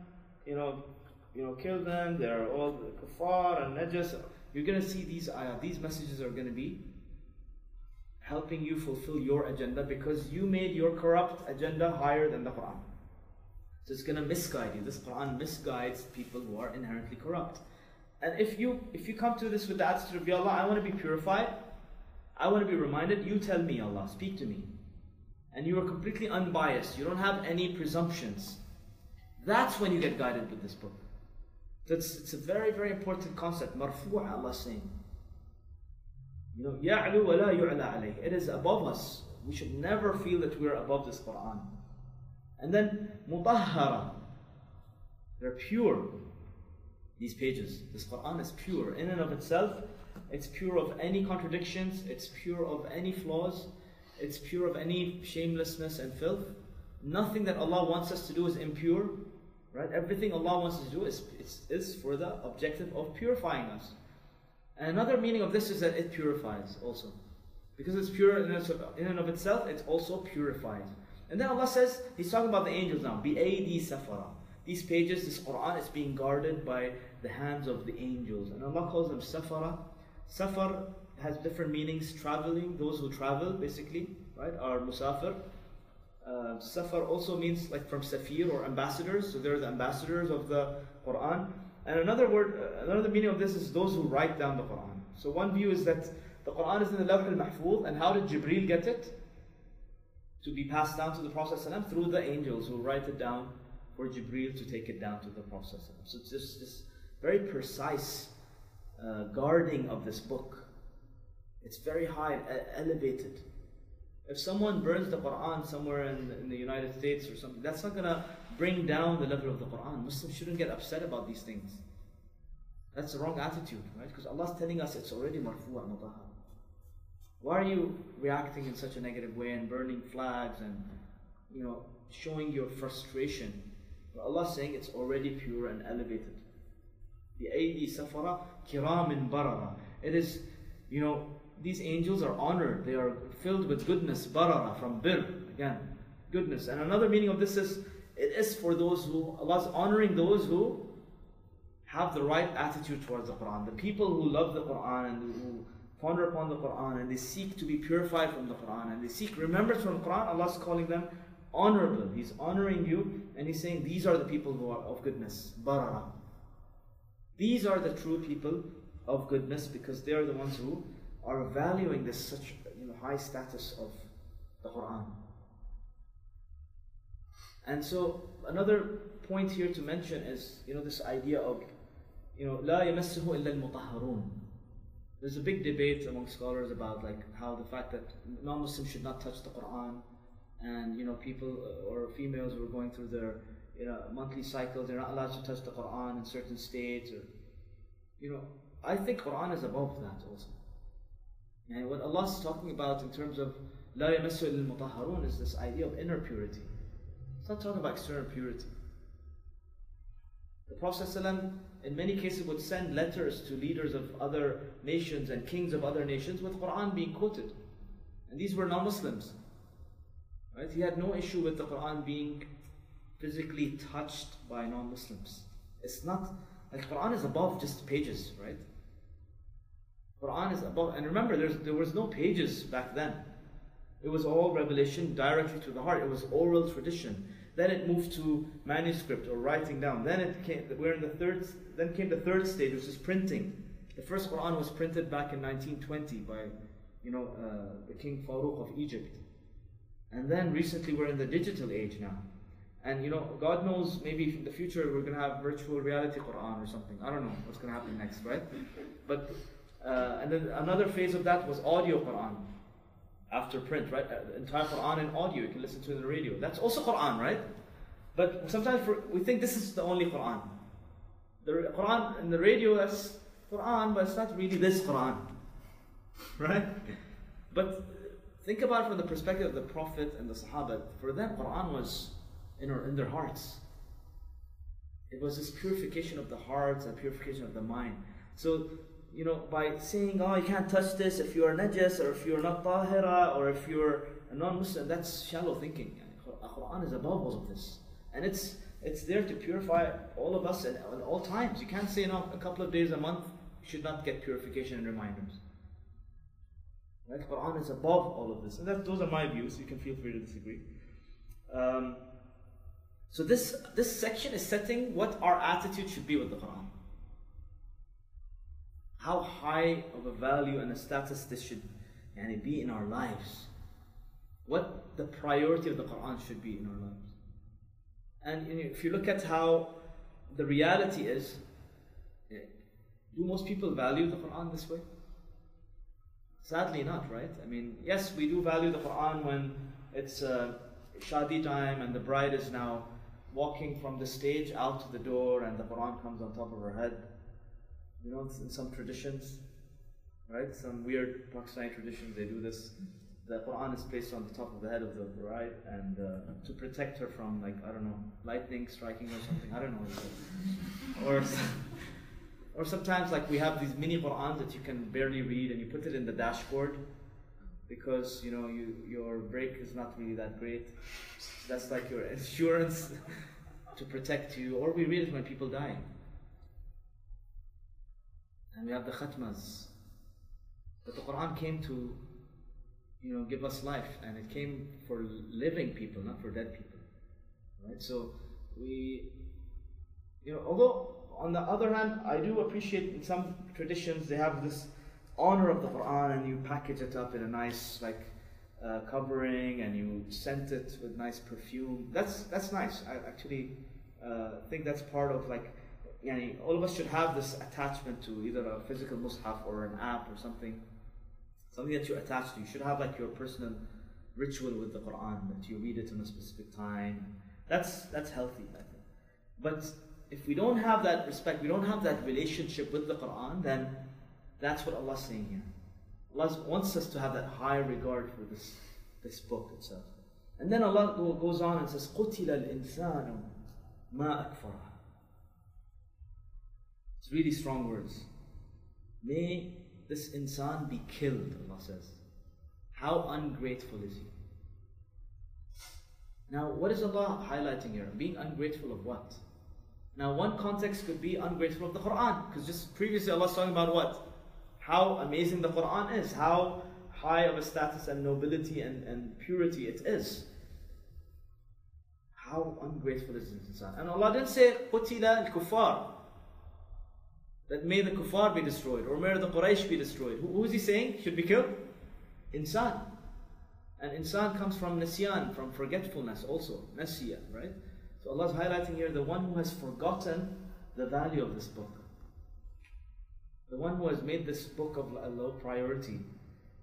you know, you know, kill them. They're all kafar and najas. You're going to see these ayat. These messages are going to be helping you fulfill your agenda because you made your corrupt agenda higher than the Quran. So it's going to misguide you. This Quran misguides people who are inherently corrupt. And if you if you come to this with the attitude of Ya Allah, I want to be purified, I want to be reminded, you tell me, Allah, speak to me. And you are completely unbiased, you don't have any presumptions. That's when you get guided with this book. That's it's a very, very important concept. Marfu'a, Allah saying. You know, يَعْلُو وَلَا يُعْلَى عَلَيْهِ. It is above us. We should never feel that we're above this Quran. And then mutahhara. They're pure. These pages. This Quran is pure. In and of itself, it's pure of any contradictions, it's pure of any flaws, it's pure of any shamelessness and filth. Nothing that Allah wants us to do is impure. Right? Everything Allah wants us to do is, is, is for the objective of purifying us. And another meaning of this is that it purifies also. Because it's pure in and of itself, it also purifies. And then Allah says, He's talking about the angels now. Bi-aidi safara. These pages, this Quran is being guarded by the hands of the angels. And Allah calls them safara. Safar has different meanings. Traveling, those who travel basically, right, are musafir. Uh, safar also means like from safir or ambassadors. So they're the ambassadors of the Quran. And another word, uh, another meaning of this is those who write down the Quran. So one view is that the Quran is in the Lawh al-Mahfuz, and how did Jibril get it? To be passed down to the Prophet ﷺ through the angels who write it down for Jibreel to take it down to the Prophet. So it's just this very precise uh, guarding of this book. It's very high, elevated. If someone burns the Quran somewhere in, in the United States or something, that's not going to bring down the level of the Quran. Muslims shouldn't get upset about these things. That's the wrong attitude, right? Because Allah's telling us it's already marfu' marfu'a mutahhar. Why are you reacting in such a negative way and burning flags and you know showing your frustration? But Allah is saying it's already pure and elevated. The Aidi Safara kiram Kiramin Barara. It is, you know, these angels are honored, they are filled with goodness, barara from bir, again, goodness. And another meaning of this is it is for those who Allah is honoring those who have the right attitude towards the Quran. The people who love the Quran and who ponder upon the Quran and they seek to be purified from the Quran and they seek remembrance from Quran, Allah is calling them honorable. He's honoring you and He's saying these are the people who are of goodness. Barara. These are the true people of goodness because they are the ones who are valuing this such you know, high status of the Quran. And so another point here to mention is you know this idea of you know la yamassuhu illa al-mutahharun there's a big debate among scholars about like how the fact that non-Muslims should not touch the Quran, and you know people uh, or females who are going through their you know monthly cycles, they're not allowed to touch the Quran in certain states, or you know I think Quran is above that also. And what Allah is talking about in terms of لا يمس المطهرون is this idea of inner purity. It's not talking about external purity. The Prophet ﷺ in many cases would send letters to leaders of other nations and kings of other nations with Quran being quoted. And these were non-Muslims. Right? He had no issue with the Quran being physically touched by non-Muslims. It's not like Quran is above just pages, right? Quran is above, and remember, there was no pages back then. It was all revelation directly to the heart. It was oral tradition. Then it moved to manuscript or writing down. Then it came. We're in the third. Then came the third stage, which is printing. The first Quran was printed back in 1920 by, you know, uh, the King Farouk of Egypt. And then recently we're in the digital age now. And you know, God knows maybe in the future we're going to have virtual reality Quran or something. I don't know what's going to happen next, right? But uh, and then another phase of that was audio Quran after print, right? Uh, the entire Quran in audio, you can listen to it in the radio. That's also Quran, right? But sometimes we think this is the only Quran. The Quran in the radio, that's Quran, but it's not really this Quran, right? But think about it from the perspective of the Prophet and the Sahaba. For them, Quran was in, in their hearts. It was this purification of the hearts and purification of the mind. So you know, by saying, oh, you can't touch this if you're najis or if you're not tahira or if you're a non-Muslim, that's shallow thinking. The Quran is above all of this. And it's it's there to purify all of us at, at all times. You can't say, no, a couple of days a month, you should not get purification and reminders. Right? Quran is above all of this. And that, those are my views. You can feel free to disagree. Um, so this, this section is setting what our attitude should be with the Quran how high of a value and a status this should be in our lives. What the priority of the Quran should be in our lives. And if you look at how the reality is, eh, do most people value the Quran this way? Sadly, not, right? I mean, yes, we do value the Quran when it's uh, shadi time and the bride is now walking from the stage out to the door and the Quran comes on top of her head. You know, in some traditions, right? Some weird Pakistani traditions, they do this. The Quran is placed on the top of the head of the bride, and uh, to protect her from, like, I don't know, lightning striking or something. I don't know. or, or sometimes, like, we have these mini Qurans that you can barely read, and you put it in the dashboard because you know you, your brake is not really that great. That's like your insurance to protect you. Or we read it when people die. And we have the khatmas. But the Quran came to, you know, give us life, and it came for living people, not for dead people. Right? So we, you know, although on the other hand, I do appreciate in some traditions they have this honor of the Quran, and you package it up in a nice like uh, covering, and you scent it with nice perfume. That's that's nice. I actually uh, think that's part of like yani, all of us should have this attachment to either a physical mushaf or an app or something, something that you attach to. You should have like your personal ritual with the Quran that you read it in a specific time. That's that's healthy, I think. But if we don't have that respect, we don't have that relationship with the Quran, then that's what Allah's saying here. Allah wants us to have that high regard for this this book itself. And then Allah goes on and says, قُتِلَ الْإِنسَانُ مَا أَكْفَرَهُ it's really strong words. May this insan be killed, Allah says. How ungrateful is he? Now, what is Allah highlighting here? Being ungrateful of what? Now, one context could be ungrateful of the Quran, because just previously Allah was talking about what? How amazing the Quran is, how high of a status and nobility and, and purity it is. How ungrateful is this insan? And Allah didn't say, قُتِلَ الْكُفَّارِ that may the kuffar be destroyed or may the Quraysh be destroyed. Who, who is he saying should be killed? Insan. And insan comes from nisyan, from forgetfulness also. Nasiya, right? So Allah is highlighting here the one who has forgotten the value of this book. The one who has made this book of a low priority.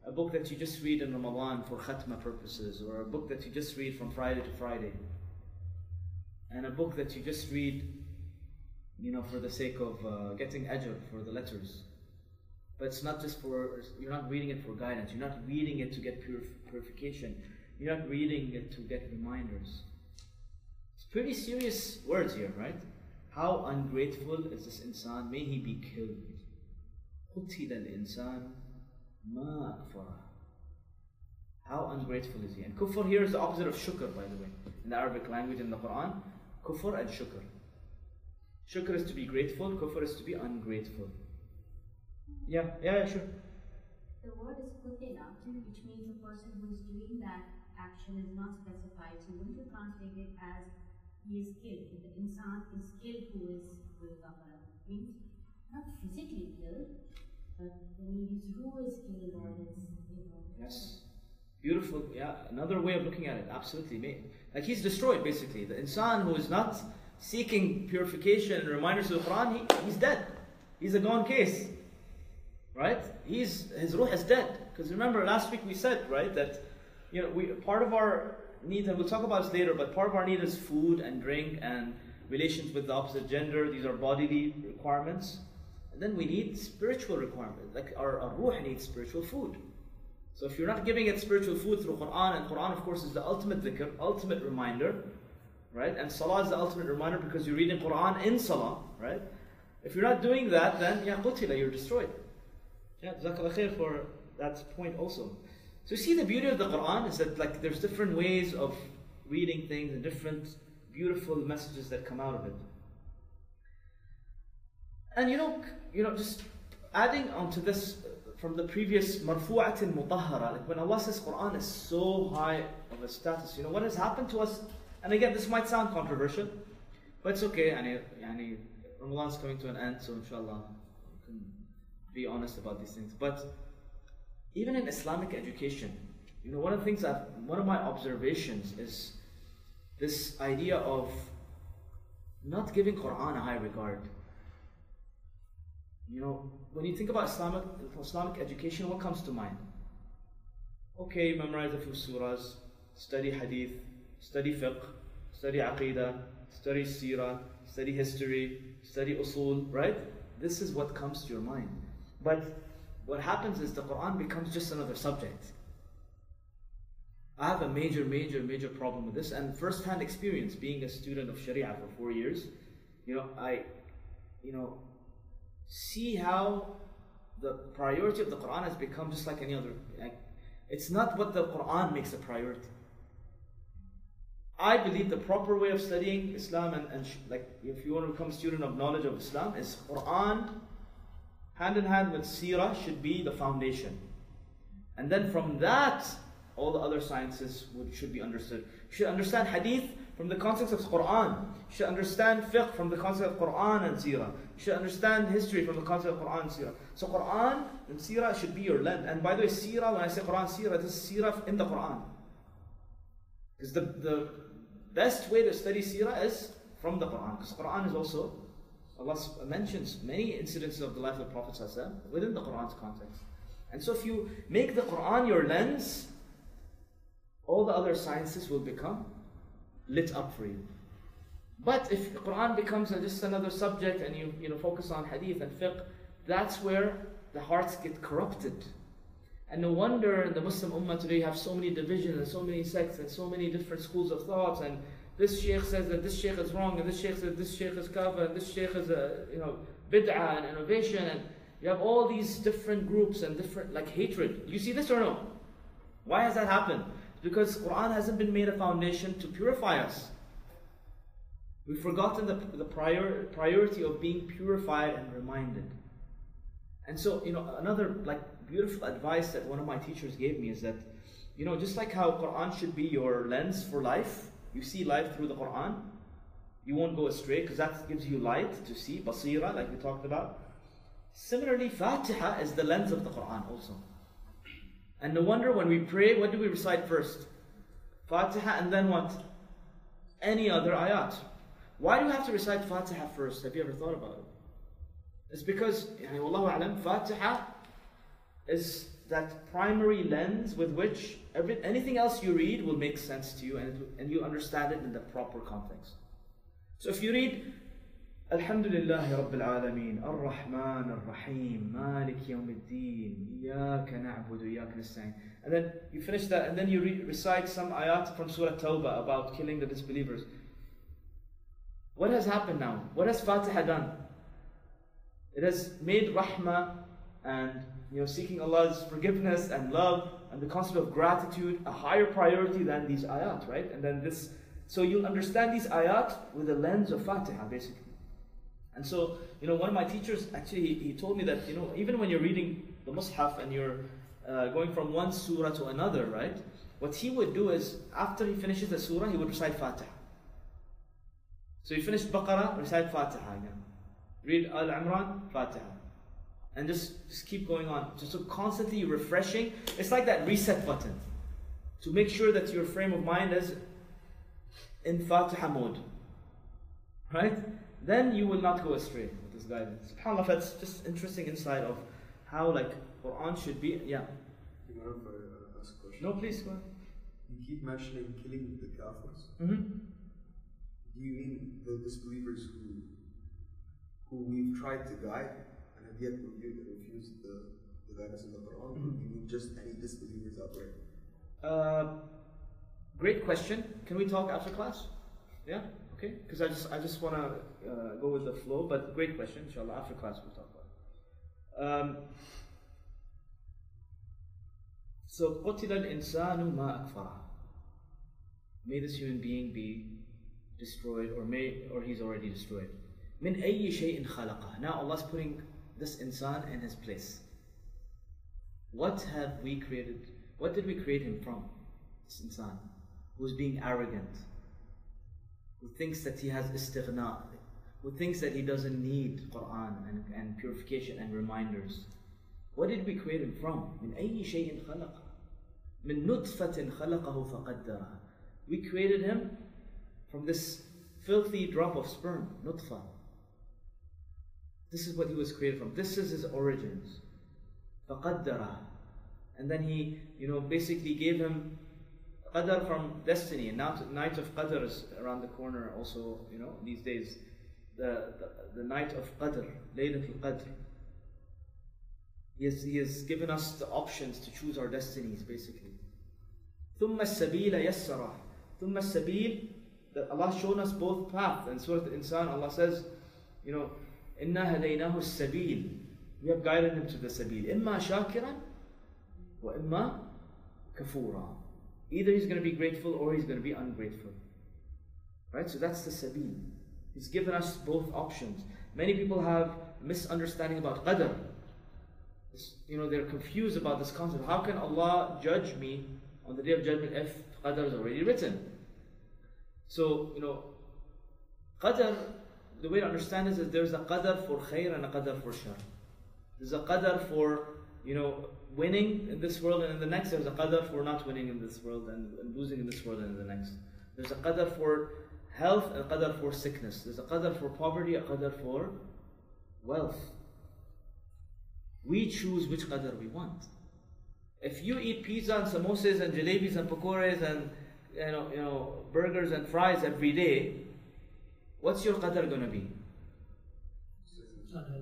A book that you just read in Ramadan for khatma purposes, or a book that you just read from Friday to Friday. And a book that you just read you know, for the sake of uh, getting ajr for the letters. But it's not just for, you're not reading it for guidance. You're not reading it to get purification. You're not reading it to get reminders. It's pretty serious words here, right? How ungrateful is this insan? May he be killed. قتل الإنسان ما أكفره how ungrateful is he? And kufr here is the opposite of shukr, by the way, in the Arabic language in the Quran. Kufr and shukr. Shukr is to be grateful, kufr is to be ungrateful. Yeah, yeah, yeah sure. The word is kutila, which means the person who is doing that action is not specified. So when you translate it as he is killed, the insan is killed who is with means not physically killed, but when his ruh is killed or his, you know. Yes. Beautiful, yeah. Another way of looking at it, absolutely. Like he's destroyed, basically. The insan who is not seeking purification and reminders of the Quran, he, he's dead. He's a gone case. Right? He's his ruh is dead. Because remember, last week we said, right, that you know, we part of our need, and we'll talk about this later, but part of our need is food and drink and relations with the opposite gender. These are bodily requirements. And then we need spiritual requirements. Like our, our ruh needs spiritual food. So if you're not giving it spiritual food through Quran, and Quran of course is the ultimate dhikr, ultimate reminder, right? And Salah is the ultimate reminder because you're reading Quran in Salah, right? If you're not doing that, then ya qutila, you're destroyed. Yeah, jazakallah khair for that point also. So you see the beauty of the Quran is that like there's different ways of reading things and different beautiful messages that come out of it. And you know, you know, just adding onto this uh, from the previous marfu'atin mutahhara, like when Allah says Quran is so high of a status, you know, what has happened to us, and again, this might sound controversial, but it's okay, yani, yani, Ramadan's coming to an end, so inshallah, we can be honest about these things. But even in Islamic education, you know, one of the things that, one of my observations is this idea of not giving Quran a high regard. You know, when you think about Islamic, Islamic education, what comes to mind? Okay, memorize a few surahs, study hadith, study fiqh, study aqidah, study seerah, study history, study usul, right? This is what comes to your mind. But what happens is the Quran becomes just another subject. I have a major, major, major problem with this, and first-hand experience being a student of Sharia for four years. You know, I, you know, see how the priority of the Quran has become just like any other. Like, it's not what the Quran makes a priority. I believe the proper way of studying Islam and, and like if you want to become a student of knowledge of Islam is Quran hand in hand with Seerah should be the foundation. And then from that, all the other sciences would, should be understood. You should understand Hadith from the context of Quran. You should understand fiqh from the concept of Quran and Seerah. You should understand history from the concept of Quran and Seerah. So Quran and Seerah should be your lens. And by the way, Seerah, when I say Quran, Seerah, this is Seerah in the Quran. Because the, the best way to study Seerah is from the Quran. Because Quran is also, Allah mentions many incidents of the life of the Prophet within the Quran's context. And so if you make the Quran your lens, all the other sciences will become lit up for you. But if Quran becomes just another subject and you, you know, focus on hadith and fiqh, that's where the hearts get corrupted. And no wonder the Muslim Ummah today have so many divisions and so many sects and so many different schools of thoughts and this sheikh says that this sheikh is wrong and this sheikh says this sheikh is kafir and this sheikh is a you know bid'ah and innovation and you have all these different groups and different like hatred. You see this or no? Why has that happened? Because Quran hasn't been made a foundation to purify us. We've forgotten the, the prior, priority of being purified and reminded. And so, you know, another like beautiful advice that one of my teachers gave me is that, you know, just like how Quran should be your lens for life, you see life through the Quran, you won't go astray because that gives you light to see, basira, like we talked about. Similarly, Fatiha is the lens of the Quran also. And no wonder when we pray, what do we recite first? Fatiha and then what? Any other ayat. Why do we have to recite Fatiha first? Have you ever thought about it? It's because, yani, Wallahu Alam, Fatiha is that primary lens with which every, anything else you read will make sense to you and, and you understand it in the proper context. So if you read الحمد لله رب العالمين الرحمن الرحيم مالك يوم الدين إياك نعبد وإياك نستعين and then you finish that and then you re- recite some ayat from Surah Tawbah about killing the disbelievers what has happened now what has Fatiha done it has made rahmah and you know seeking Allah's forgiveness and love and the concept of gratitude a higher priority than these ayat right and then this so you'll understand these ayat with the lens of Fatiha basically and so, you know, one of my teachers actually he, he told me that you know even when you're reading the Mus'haf and you're uh, going from one surah to another, right? What he would do is after he finishes the surah, he would recite Fatiha. So he finished Baqarah, recite Fatiha again. Read Al Imran, Fatiha. And just, just keep going on. Just so constantly refreshing. It's like that reset button to make sure that your frame of mind is in Fatiha mode. Right? then you will not go astray with this guidance. SubhanAllah, that's just interesting insight of how like Quran should be. Yeah. You mind if I uh, ask a question? No, please go ahead. You keep mentioning killing the Kafirs. Mm-hmm. Do you mean the disbelievers who who we've tried to guide and have yet refu- refused the, the guidance of the Quran? Or Mhm. do you mean just any disbelievers outright? Uh, great question. Can we talk after class? Yeah. Okay. Because I just I just want to uh, go with the flow, but great question. Inshallah, after class we'll talk about it. Um, so قتل الإنسان ما أكفره. May this human being be destroyed, or may or he's already destroyed. من أي شيء خلقه. Now Allah's putting this insan in his place. What have we created? What did we create him from? This insan who's being arrogant, who thinks that he has istighna, who thinks that he doesn't need Quran and, and purification and reminders. What did we create him from? من أي شيء خلقه من نطفة خلقه فقدره We created him from this filthy drop of sperm, nutfa. This is what he was created from. This is his origins. فقدره And then he, you know, basically gave him qadr from destiny. And now night of qadr is around the corner also, you know, these days. The, the, the night of qadr, Laylatul Qadr. He has, he has given us the options to choose our destinies, basically. ثم السبيل يسره ثم السبيل that Allah shown us both paths. In Surah Al-Insan, Allah says, you know, إِنَّا هَدَيْنَاهُ السَّبِيلِ We have guided him to the sabil. إِمَّا شَاكِرًا وَإِمَّا كَفُورًا Either he's going to be grateful or he's going to be ungrateful. Right? So that's the sabil. He's given us both options. Many people have misunderstanding about qadr. This- You know, they're confused about this concept. How can Allah judge me on the day of judgment if qadr is already written? So, you know, qadr, the way to understand this is there's a qadr for khair and a qadr for shar. There's a qadr for, you know, winning in this world and in the next. There's a qadr for not winning in this world and, and losing in this world and in the next. There's a qadr for health and a qadr for sickness. There's a qadr for poverty, a qadr for wealth. We choose which qadr we want. If you eat pizza and samosas and jalebis and pakoras and you know, you know, burgers and fries every day, what's your qadr gonna be?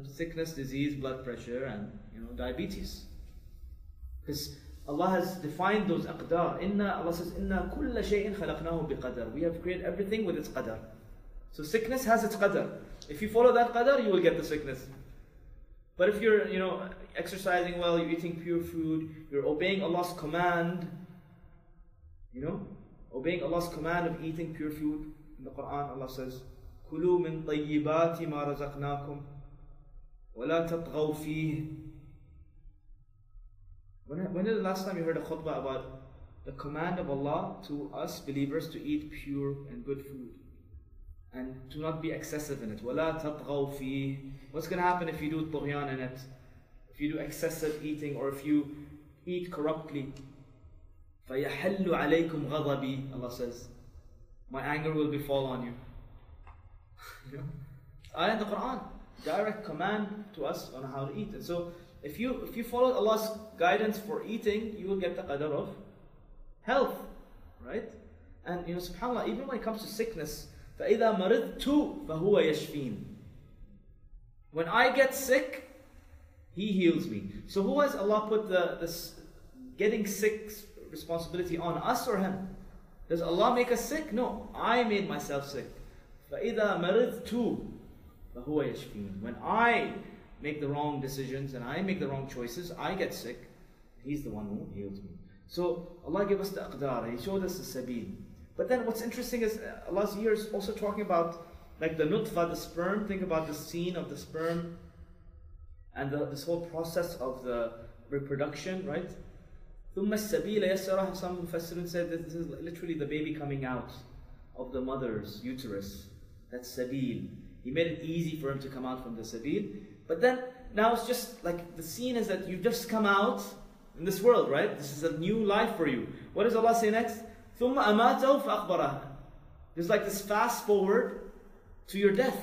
Sickness, disease, blood pressure, and you know, diabetes. Because Allah has defined those aqdar. Inna Allah says, Inna kulla shay'in khalaqnahu biqadar. We have created everything with its qadar. So sickness has its qadar. If you follow that qadar, you will get the sickness. But if you're, you know, exercising well, you're eating pure food, you're obeying Allah's command, you know, obeying Allah's command of eating pure food. In the Quran, Allah says, كلوا من طيبات ما رزقناكم ولا تطغوا فيه. When, when is the last time you heard a khutbah about the command of Allah to us believers to eat pure and good food? and to not be excessive in it. وَلَا تَطْغَوْا فِيهِ What's going to happen if you do طغيان in it? If you do excessive eating or if you eat corruptly? فَيَحَلُّ عَلَيْكُمْ غَضَبِي Allah says, My anger will befall on you. you know? Ayah in the Quran, direct command to us on how to eat. And so, if you if you follow Allah's guidance for eating, you will get the qadr of health, right? And you know, subhanAllah, even when it comes to sickness, فإذا مرضت فهو يشفين. When I get sick, He heals me. So who has Allah put the this getting sick responsibility on us or Him? Does Allah make us sick? No, I made myself sick. فَإِذَا مَرِضْتُ فَهُوَ يَشْفِينِ When I make the wrong decisions and I make the wrong choices, I get sick. He's the one who heals me. So Allah gave us the aqdar, He showed us the sabil. But then what's interesting is uh, Allah's here is also talking about like the nutfa, the sperm. Think about the scene of the sperm and the, this whole process of the reproduction, right? ثم السبيل يسره some Mufassirin said that this is literally the baby coming out of the mother's uterus. That's sabil. He made it easy for him to come out from the sabil. But then now it's just like the scene is that you've just come out in this world, right? This is a new life for you. What does Allah say next? ثم أماته فأخبره. There's like this fast forward to your death.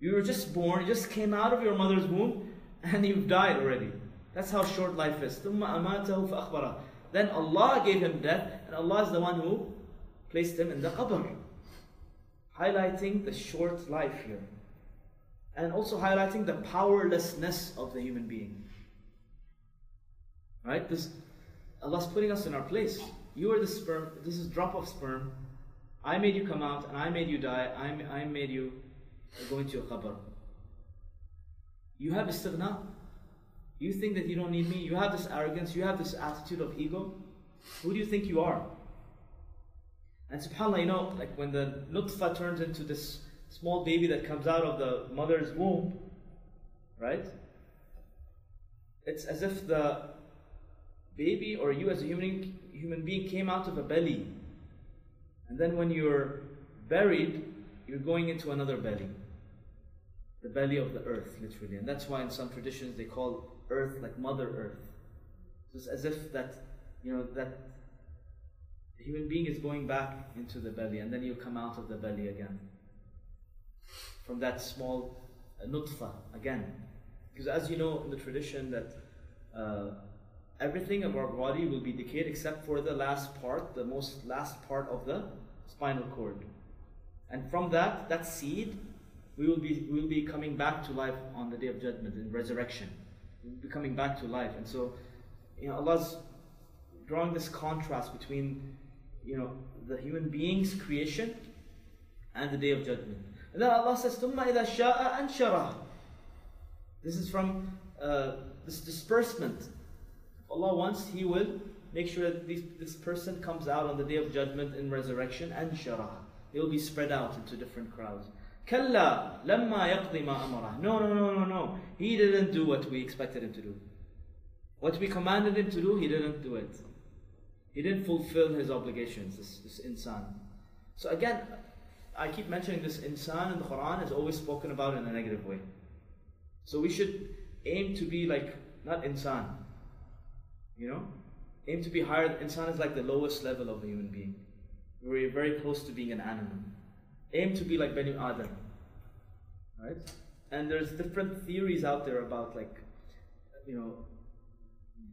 You were just born, you just came out of your mother's womb, and you've died already. That's how short life is. ثم أماته فأخبره. Then Allah gave him death, and Allah is the one who placed him in the qabr. Highlighting the short life here. And also highlighting the powerlessness of the human being. Right? This Allah's putting us in our place. You are the sperm, this is drop of sperm. I made you come out and I made you die. I, I made you go into your qabr. You have istighna. You think that you don't need me. You have this arrogance. You have this attitude of ego. Who do you think you are? And subhanAllah, you know, like when the nutfa turns into this small baby that comes out of the mother's womb, right? It's as if the baby or you as a human, human being came out of a belly. And then when you're buried, you're going into another belly. The belly of the earth, literally. And that's why in some traditions they call earth like Mother Earth. It's as if that, you know, that the human being is going back into the belly and then you come out of the belly again. From that small uh, nutfa again. Because as you know in the tradition that uh, everything of our body will be decayed except for the last part, the most last part of the spinal cord. And from that, that seed, we will be we will be coming back to life on the day of judgment in resurrection. We'll be coming back to life. And so, you know, Allah's drawing this contrast between, you know, the human being's creation and the day of judgment. And then Allah says, ثُمَّ إِذَا شَاءَ أَنْشَرَهُ This is from uh, this disbursement Allah wants, He will make sure that this, this person comes out on the day of judgment in resurrection and sharah. They will be spread out into different crowds. Kalla lamma yaqdi ma amara. No, no, no, no, no. He didn't do what we expected him to do. What we commanded him to do, he didn't do it. He didn't fulfill his obligations, this, this insan. So again, I keep mentioning this insan in the Quran is always spoken about in a negative way. So we should aim to be like, not insan, you know? Aim to be higher. Insan is like the lowest level of a human being. We're very close to being an animal. Aim to be like Bani Adam. Right? And there's different theories out there about like, you know,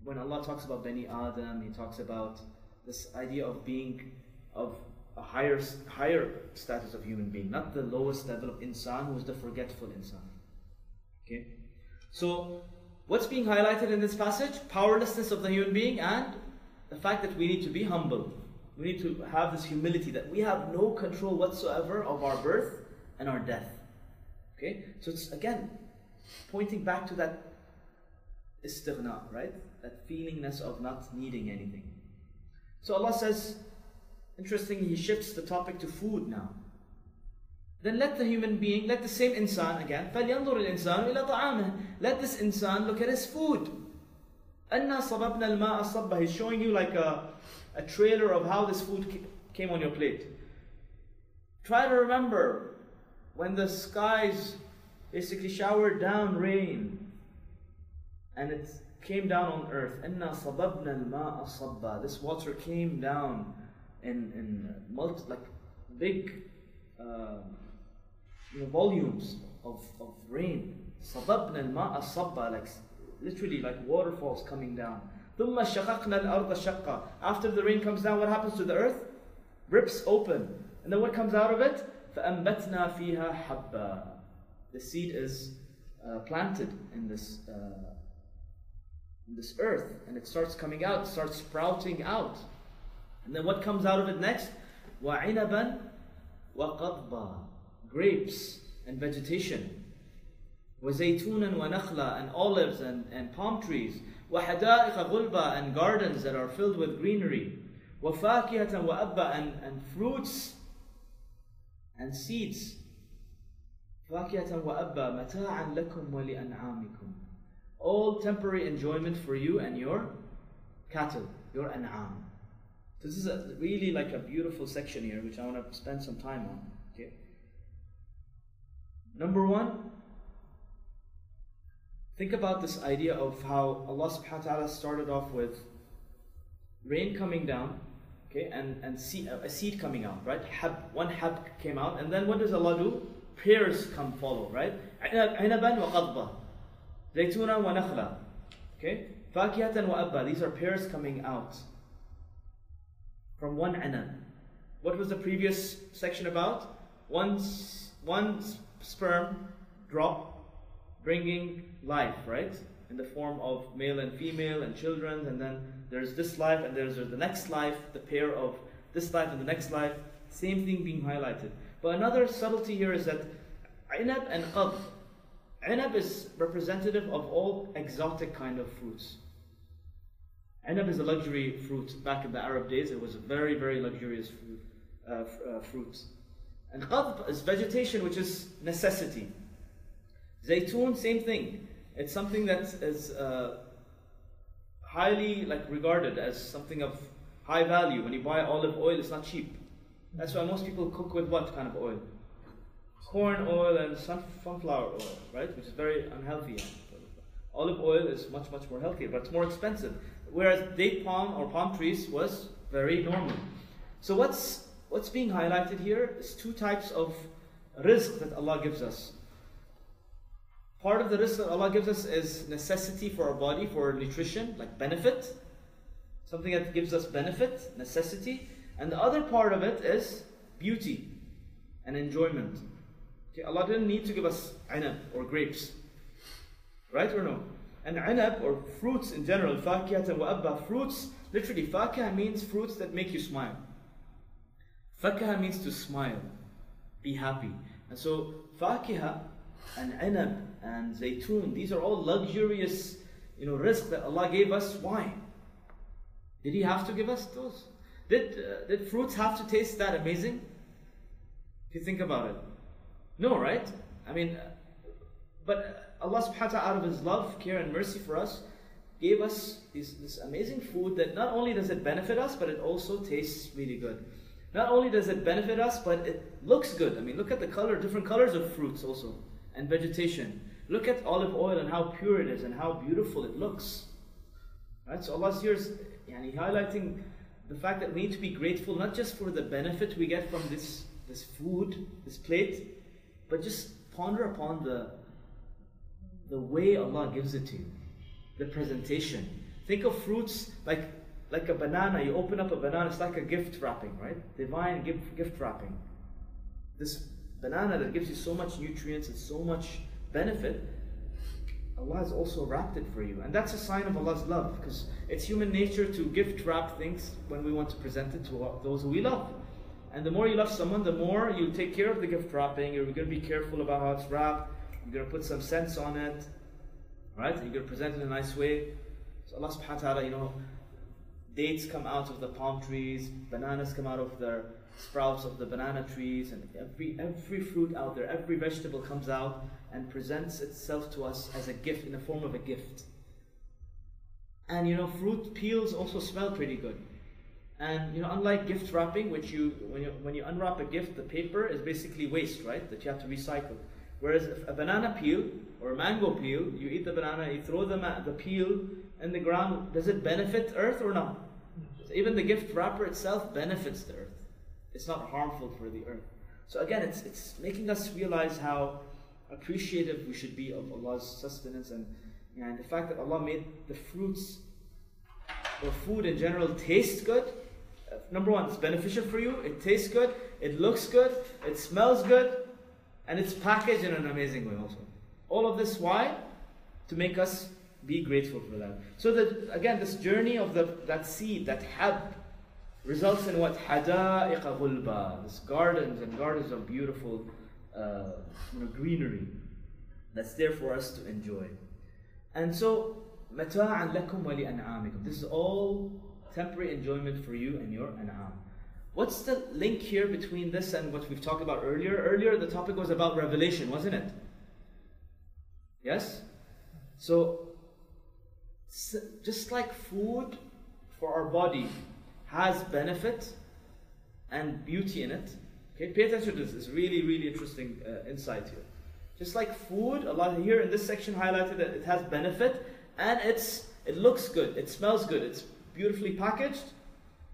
when Allah talks about Bani Adam, He talks about this idea of being of a higher higher status of human being, not the lowest level of insan, who is the forgetful insan. Okay, so What's being highlighted in this passage? Powerlessness of the human being and the fact that we need to be humble. We need to have this humility that we have no control whatsoever of our birth and our death. Okay? So it's again pointing back to that istighna, right? That feelingness of not needing anything. So Allah says, interestingly, He shifts the topic to food now. Then let the human being, let the same insan again, فَلْيَنظُرِ الْإِنسَانُ إِلَى طَعَامِهِ Let this insan look at his food. أَنَّا صَبَبْنَا الْمَاءَ صَبَّةً He's showing you like a, a trailer of how this food came on your plate. Try to remember when the skies basically showered down rain and it came down on earth. أَنَّا صَبَبْنَا الْمَاءَ صَبًّا This water came down in, in multi, like big uh, you know, volumes of, of rain. صَبَبْنَا الْمَاءَ صَبًّا Like literally like waterfalls coming down. ثُمَّ شَقَقْنَا الْأَرْضَ شَقًّا After the rain comes down, what happens to the earth? Rips open. And then what comes out of it? فَأَنْبَتْنَا فِيهَا حَبًّا the seed is uh, planted in this uh, in this earth, and it starts coming out, starts sprouting out, and then what comes out of it next? وَعِنَبًا وَقَضْبًا Grapes and vegetation. وَزَيْتُونًا وَنَخْلًا And olives and, and palm trees. وَحَدَائِقَ غُلْبًا And gardens that are filled with greenery. وَفَاكِهَةً وَأَبًّا and, and fruits and seeds. فَاكِهَةً وَأَبًّا مَتَاعًا لَكُمْ وَلِأَنْعَامِكُمْ all temporary enjoyment for you and your cattle, your an'am. This is a, really like a beautiful section here, which I want to spend some time on. Okay. Number one, think about this idea of how Allah subhanahu wa ta'ala started off with rain coming down, okay, and, and seed, a seed coming out, right? Hab, one hab came out, and then what does Allah do? Pairs come follow, right? Zaytuna wa nakhla. Okay? Fakihatan wa abba. These are pairs coming out from one anan. What was the previous section about? One, one sperm drop bringing life, right? In the form of male and female and children, and then there's this life and there's the next life, the pair of this life and the next life. Same thing being highlighted. But another subtlety here is that inab and qadb Inab is representative of all exotic kind of fruits. Anab is a luxury fruit. Back in the Arab days, it was a very, very luxurious fruit. Uh, uh, fruit. And qadb is vegetation, which is necessity. Zaytun, same thing. It's something that is uh, highly like regarded as something of high value. When you buy olive oil, it's not cheap. That's why most people cook with what kind of oil? Corn oil and sunflower oil, right? Which is very unhealthy. Olive oil is much, much more healthy, but it's more expensive whereas date palm or palm trees was very normal. So what's what's being highlighted here is two types of rizq that Allah gives us. Part of the rizq that Allah gives us is necessity for our body, for nutrition, like benefit. Something that gives us benefit, necessity. And the other part of it is beauty and enjoyment. Okay, Allah didn't need to give us anab or grapes. Right or no? And anab, or fruits in general, fakiyat wa abba, fruits, literally, fakah means fruits that make you smile. Fakah means to smile, be happy. And so, fakiha and anab and zaytun, these are all luxurious, you know, rizq that Allah gave us. Why? Did He have to give us those? Did, uh, did fruits have to taste that amazing? If you think about it. No, right? I mean, but Allah subhanahu wa ta'ala, out of His love, care, and mercy for us, gave us this, this amazing food that not only does it benefit us, but it also tastes really good. Not only does it benefit us, but it looks good. I mean, look at the color, different colors of fruits also, and vegetation. Look at olive oil and how pure it is and how beautiful it looks. Right? So Allah's here is yani, highlighting the fact that we need to be grateful not just for the benefit we get from this, this food, this plate, but just ponder upon the the way Allah gives it to you, the presentation. Think of fruits like like a banana. You open up a banana, it's like a gift wrapping, right? Divine gift, gift wrapping. This banana that gives you so much nutrients and so much benefit, Allah has also wrapped it for you. And that's a sign of Allah's love because it's human nature to gift wrap things when we want to present it to those who we love. And the more you love someone, the more you take care of the gift wrapping. You're going to be careful about how it's wrapped. You're going to put some sense on it, right? You're going to present it in a nice way. So Allah subhanahu wa ta'ala, you know, dates come out of the palm trees, bananas come out of the sprouts of the banana trees, and every, every fruit out there, every vegetable comes out and presents itself to us as a gift, in the form of a gift. And you know, fruit peels also smell pretty good. And you know, unlike gift wrapping, which you when you when you unwrap a gift, the paper is basically waste, right? That you have to recycle. Whereas a banana peel or a mango peel, you eat the banana, you throw the, the peel in the ground, does it benefit earth or not? So even the gift wrapper itself benefits the earth. It's not harmful for the earth. So again, it's, it's making us realize how appreciative we should be of Allah's sustenance and, and the fact that Allah made the fruits or food in general taste good number one, it's beneficial for you, it tastes good, it looks good, it smells good, and it's packaged in an amazing way also. All of this, why? To make us be grateful for that. So that again, this journey of the, that seed, that hab, results in what hadaiqa ghulba, this gardens and gardens of beautiful uh, you know, greenery that's there for us to enjoy. And so, mata'an lakum wa li an'amikum. This is all temporary enjoyment for you and your an'am. What's the link here between this and what we've talked about earlier? Earlier, the topic was about revelation, wasn't it? Yes? So, just like food for our body has benefit and beauty in it, okay, pay attention to this. It's really, really interesting uh, insight here. Just like food, a lot here in this section highlighted that it has benefit and it's it looks good, it smells good, it's beautifully packaged.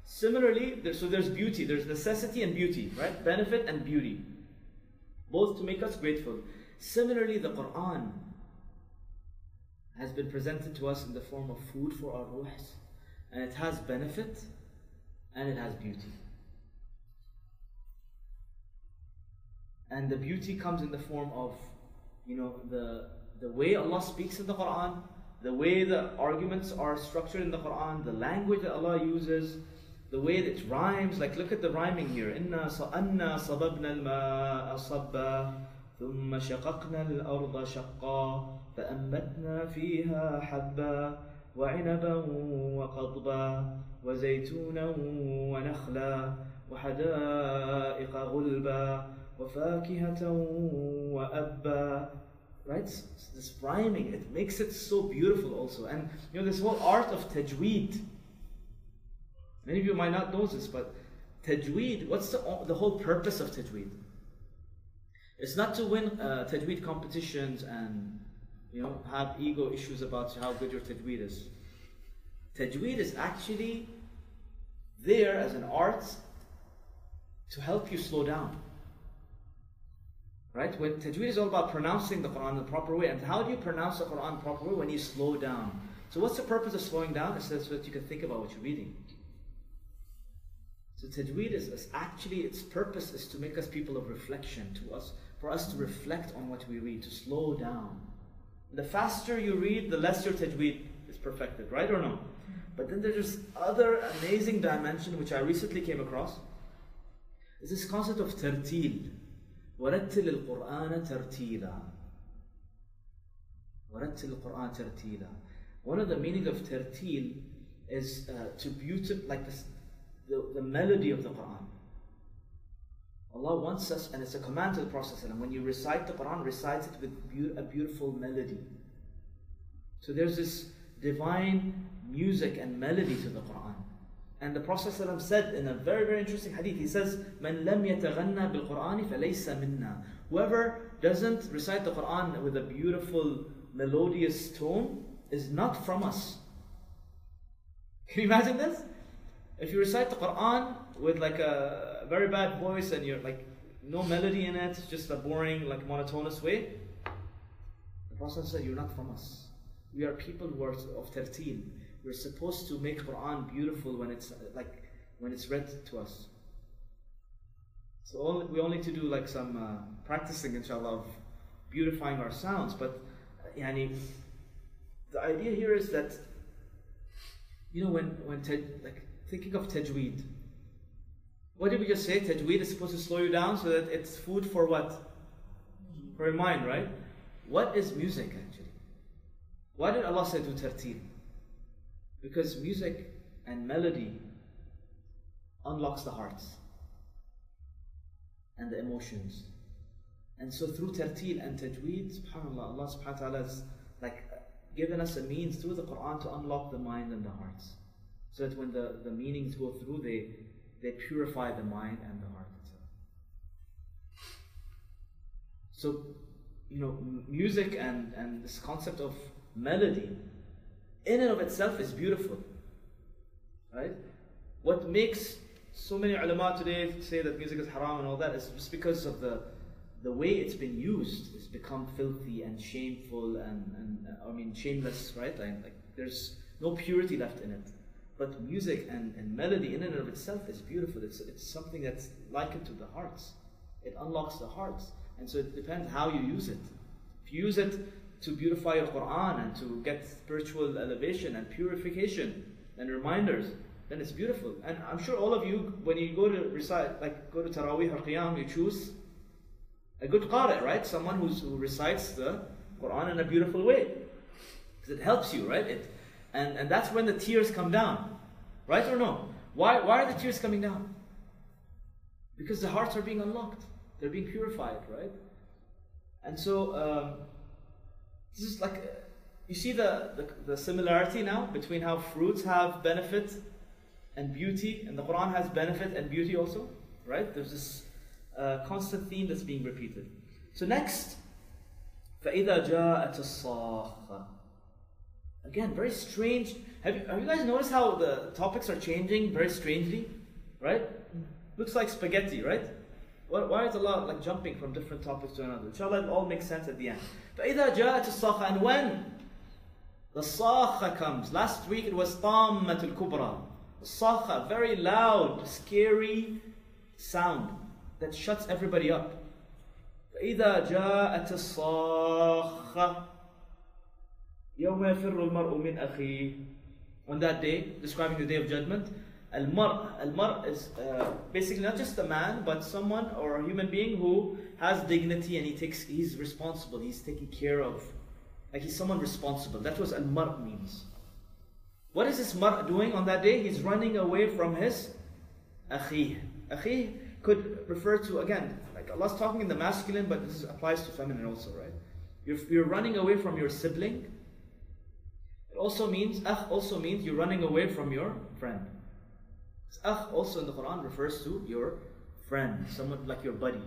Similarly, there, so there's beauty, there's necessity and beauty, right? Benefit and beauty. Both to make us grateful. Similarly, the Quran has been presented to us in the form of food for our ruhs. And it has benefit and it has beauty. And the beauty comes in the form of, you know, the, the way Allah speaks in the Quran, the way the arguments are structured in the Quran, the language that Allah uses, the way that it rhymes. Like, look at the rhyming here. إِنَّا صَبَبْنَا الْمَاءَ صَبًّا ثم شققنا الأرض شقا فأنبتنا فيها حبا وعنبا وقضبا وزيتونا ونخلا وحدائق غلبا وفاكهة وأبا right? This rhyming, it makes it so beautiful also. And you know, this whole art of tajweed. Many of you might not know this, but tajweed, what's the, the whole purpose of tajweed? It's not to win uh, tajweed competitions and you know have ego issues about how good your tajweed is. Tajweed is actually there as an art to help you slow down. Right? When tajweed is all about pronouncing the Quran the proper way. And how do you pronounce the Quran properly? When you slow down. So what's the purpose of slowing down? It's so that you can think about what you're reading. So tajweed is, is, actually its purpose is to make us people of reflection, to us, for us to reflect on what we read, to slow down. The faster you read, the less your tajweed is perfected, right or no? But then there's this other amazing dimension which I recently came across. Is this concept of tartil. ورتل القرآن ترتيلا ورتل القرآن ترتيلا One of the meaning of tartil is uh, to beautify, like the, the, the melody of the Quran. Allah wants us, and it's a command to the Prophet when you recite the Quran, recite it with be- a beautiful melody. So there's this divine music and melody to the Quran. And the Prophet ﷺ said in a very, very interesting hadith, he says, "Man lam yataghanna bil Qur'ani falaysa minna." Whoever doesn't recite the Quran with a beautiful, melodious tone is not from us. Can you imagine this? If you recite the Quran with like a very bad voice and you're like no melody in it, just a boring, like monotonous way, the Prophet said, "You're not from us. We are people who are of tartil." We're supposed to make Quran beautiful when it's like when it's read to us. So we only need to do like some uh, practicing, inshallah, of beautifying our sounds. But uh, yani, the idea here is that you know when when like thinking of tajweed. What did we just say? Tajweed is supposed to slow you down so that it's food for what? For your mind, right? What is music actually? Why did Allah say do tartil? Because music and melody unlocks the hearts and the emotions. And so through tartil and tajweed, subhanAllah, Allah subhanahu wa ta'ala has like given us a means through the Quran to unlock the mind and the hearts. So that when the, the meanings go through, they, they purify the mind and the heart itself. So, you know, music and, and this concept of melody in and of itself is beautiful. Right? What makes so many ulama today say that music is haram and all that is just because of the the way it's been used. It's become filthy and shameful and, and I mean shameless, right? Like, like there's no purity left in it. But music and, and melody in and of itself is beautiful. It's, it's something that's likened to the hearts. It unlocks the hearts. And so it depends how you use it. If you use it to beautify your Quran and to get spiritual elevation and purification and reminders, then it's beautiful. And I'm sure all of you, when you go to recite, like go to Taraweeh or Qiyam, you choose a good qari, right? Someone who's, who recites the Quran in a beautiful way. Because it helps you, right? It, and, and that's when the tears come down. Right or no? Why, why are the tears coming down? Because the hearts are being unlocked. They're being purified, right? And so, um, this is like, uh, you see the, the, the similarity now between how fruits have benefit and beauty, and the Quran has benefit and beauty also, right? There's this uh, constant theme that's being repeated. So next, فَإِذَا جَاءَتِ الصَّاخَّةِ Again, very strange. Have you, have you guys noticed how the topics are changing very strangely? Right? Looks like spaghetti, right? Why is Allah like jumping from different topics to another? Inshallah, it all makes sense at the end. فَإِذَا جَاءَتِ الصَّاخَةِ And when the sakha comes. Last week it was tammatul kubra. Sakha, very loud, scary sound that shuts everybody up. فإذا جاءت الصاخة يوم يفر المرء من أخيه On that day, describing the day of judgment, Al-Mar, Al-Mar is uh, basically not just a man, but someone or a human being who has dignity and he takes, he's responsible, he's taking care of, like he's someone responsible. That's what Al-Mar means. What is this Mar doing on that day? He's running away from his Akhi. Akhi could refer to, again, like Allah's talking in the masculine, but this applies to feminine also, right? You're, you're running away from your sibling. It also means, akh also means you're running away from your friend. Akh also in the Quran refers to your friend, someone like your buddy.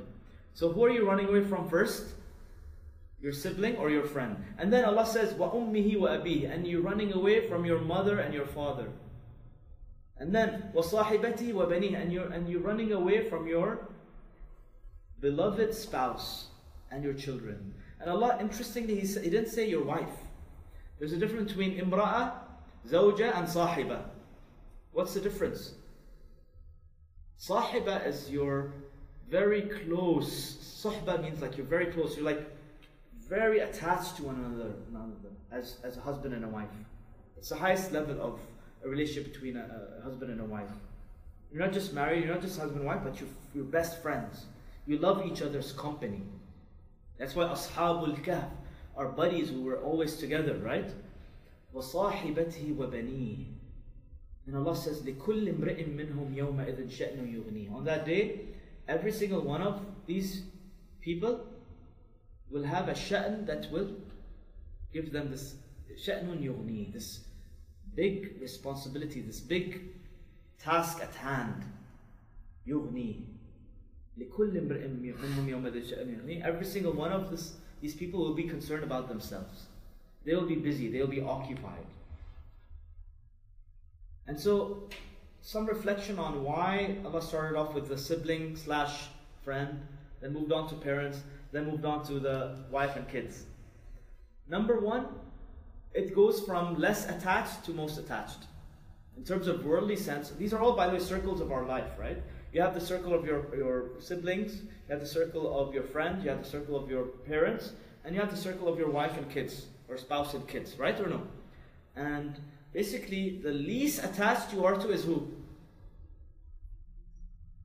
So who are you running away from first? Your sibling or your friend. And then Allah says, wa ummihi wa abihi, and you're running away from your mother and your father. And then wa sahibati wa bani, and you're and you're running away from your beloved spouse and your children. And Allah, interestingly, He, he didn't say your wife. There's a difference between imra'a, zawja, and sahiba. What's the difference? Sahiba is your very close. Sahba means like you're very close. You're like very attached to one another, another as, as a husband and a wife. It's the highest level of a relationship between a, a husband and a wife. You're not just married, you're not just husband and wife, but you're, you're best friends. You love each other's company. That's why Ashabul Kahf are buddies who were always together, right? وَصَاحِبَتِهِ وَبَنِيهِ And Allah says, لِكُلِّ امْرِئٍ مِّنْهُمْ يَوْمَئِذٍ شَأْنُ يُغْنِيهِ On that day, every single one of these people will have a sha'n that will give them this sha'nun yughni, this big responsibility, this big task at hand. Yughni. لكل امرئ منهم يومئذ شأن يغنيه. Every single one of this, these people will be concerned about themselves. They will be busy, they will be occupied. And so, some reflection on why Allah started off with the sibling slash friend, then moved on to parents, then moved on to the wife and kids. Number one, it goes from less attached to most attached. In terms of worldly sense, these are all, by the way, circles of our life, right? You have the circle of your, your siblings, you have the circle of your friends, you have the circle of your parents, and you have the circle of your wife and kids, or spouse and kids, right or no? And basically, the least attached you are to is who?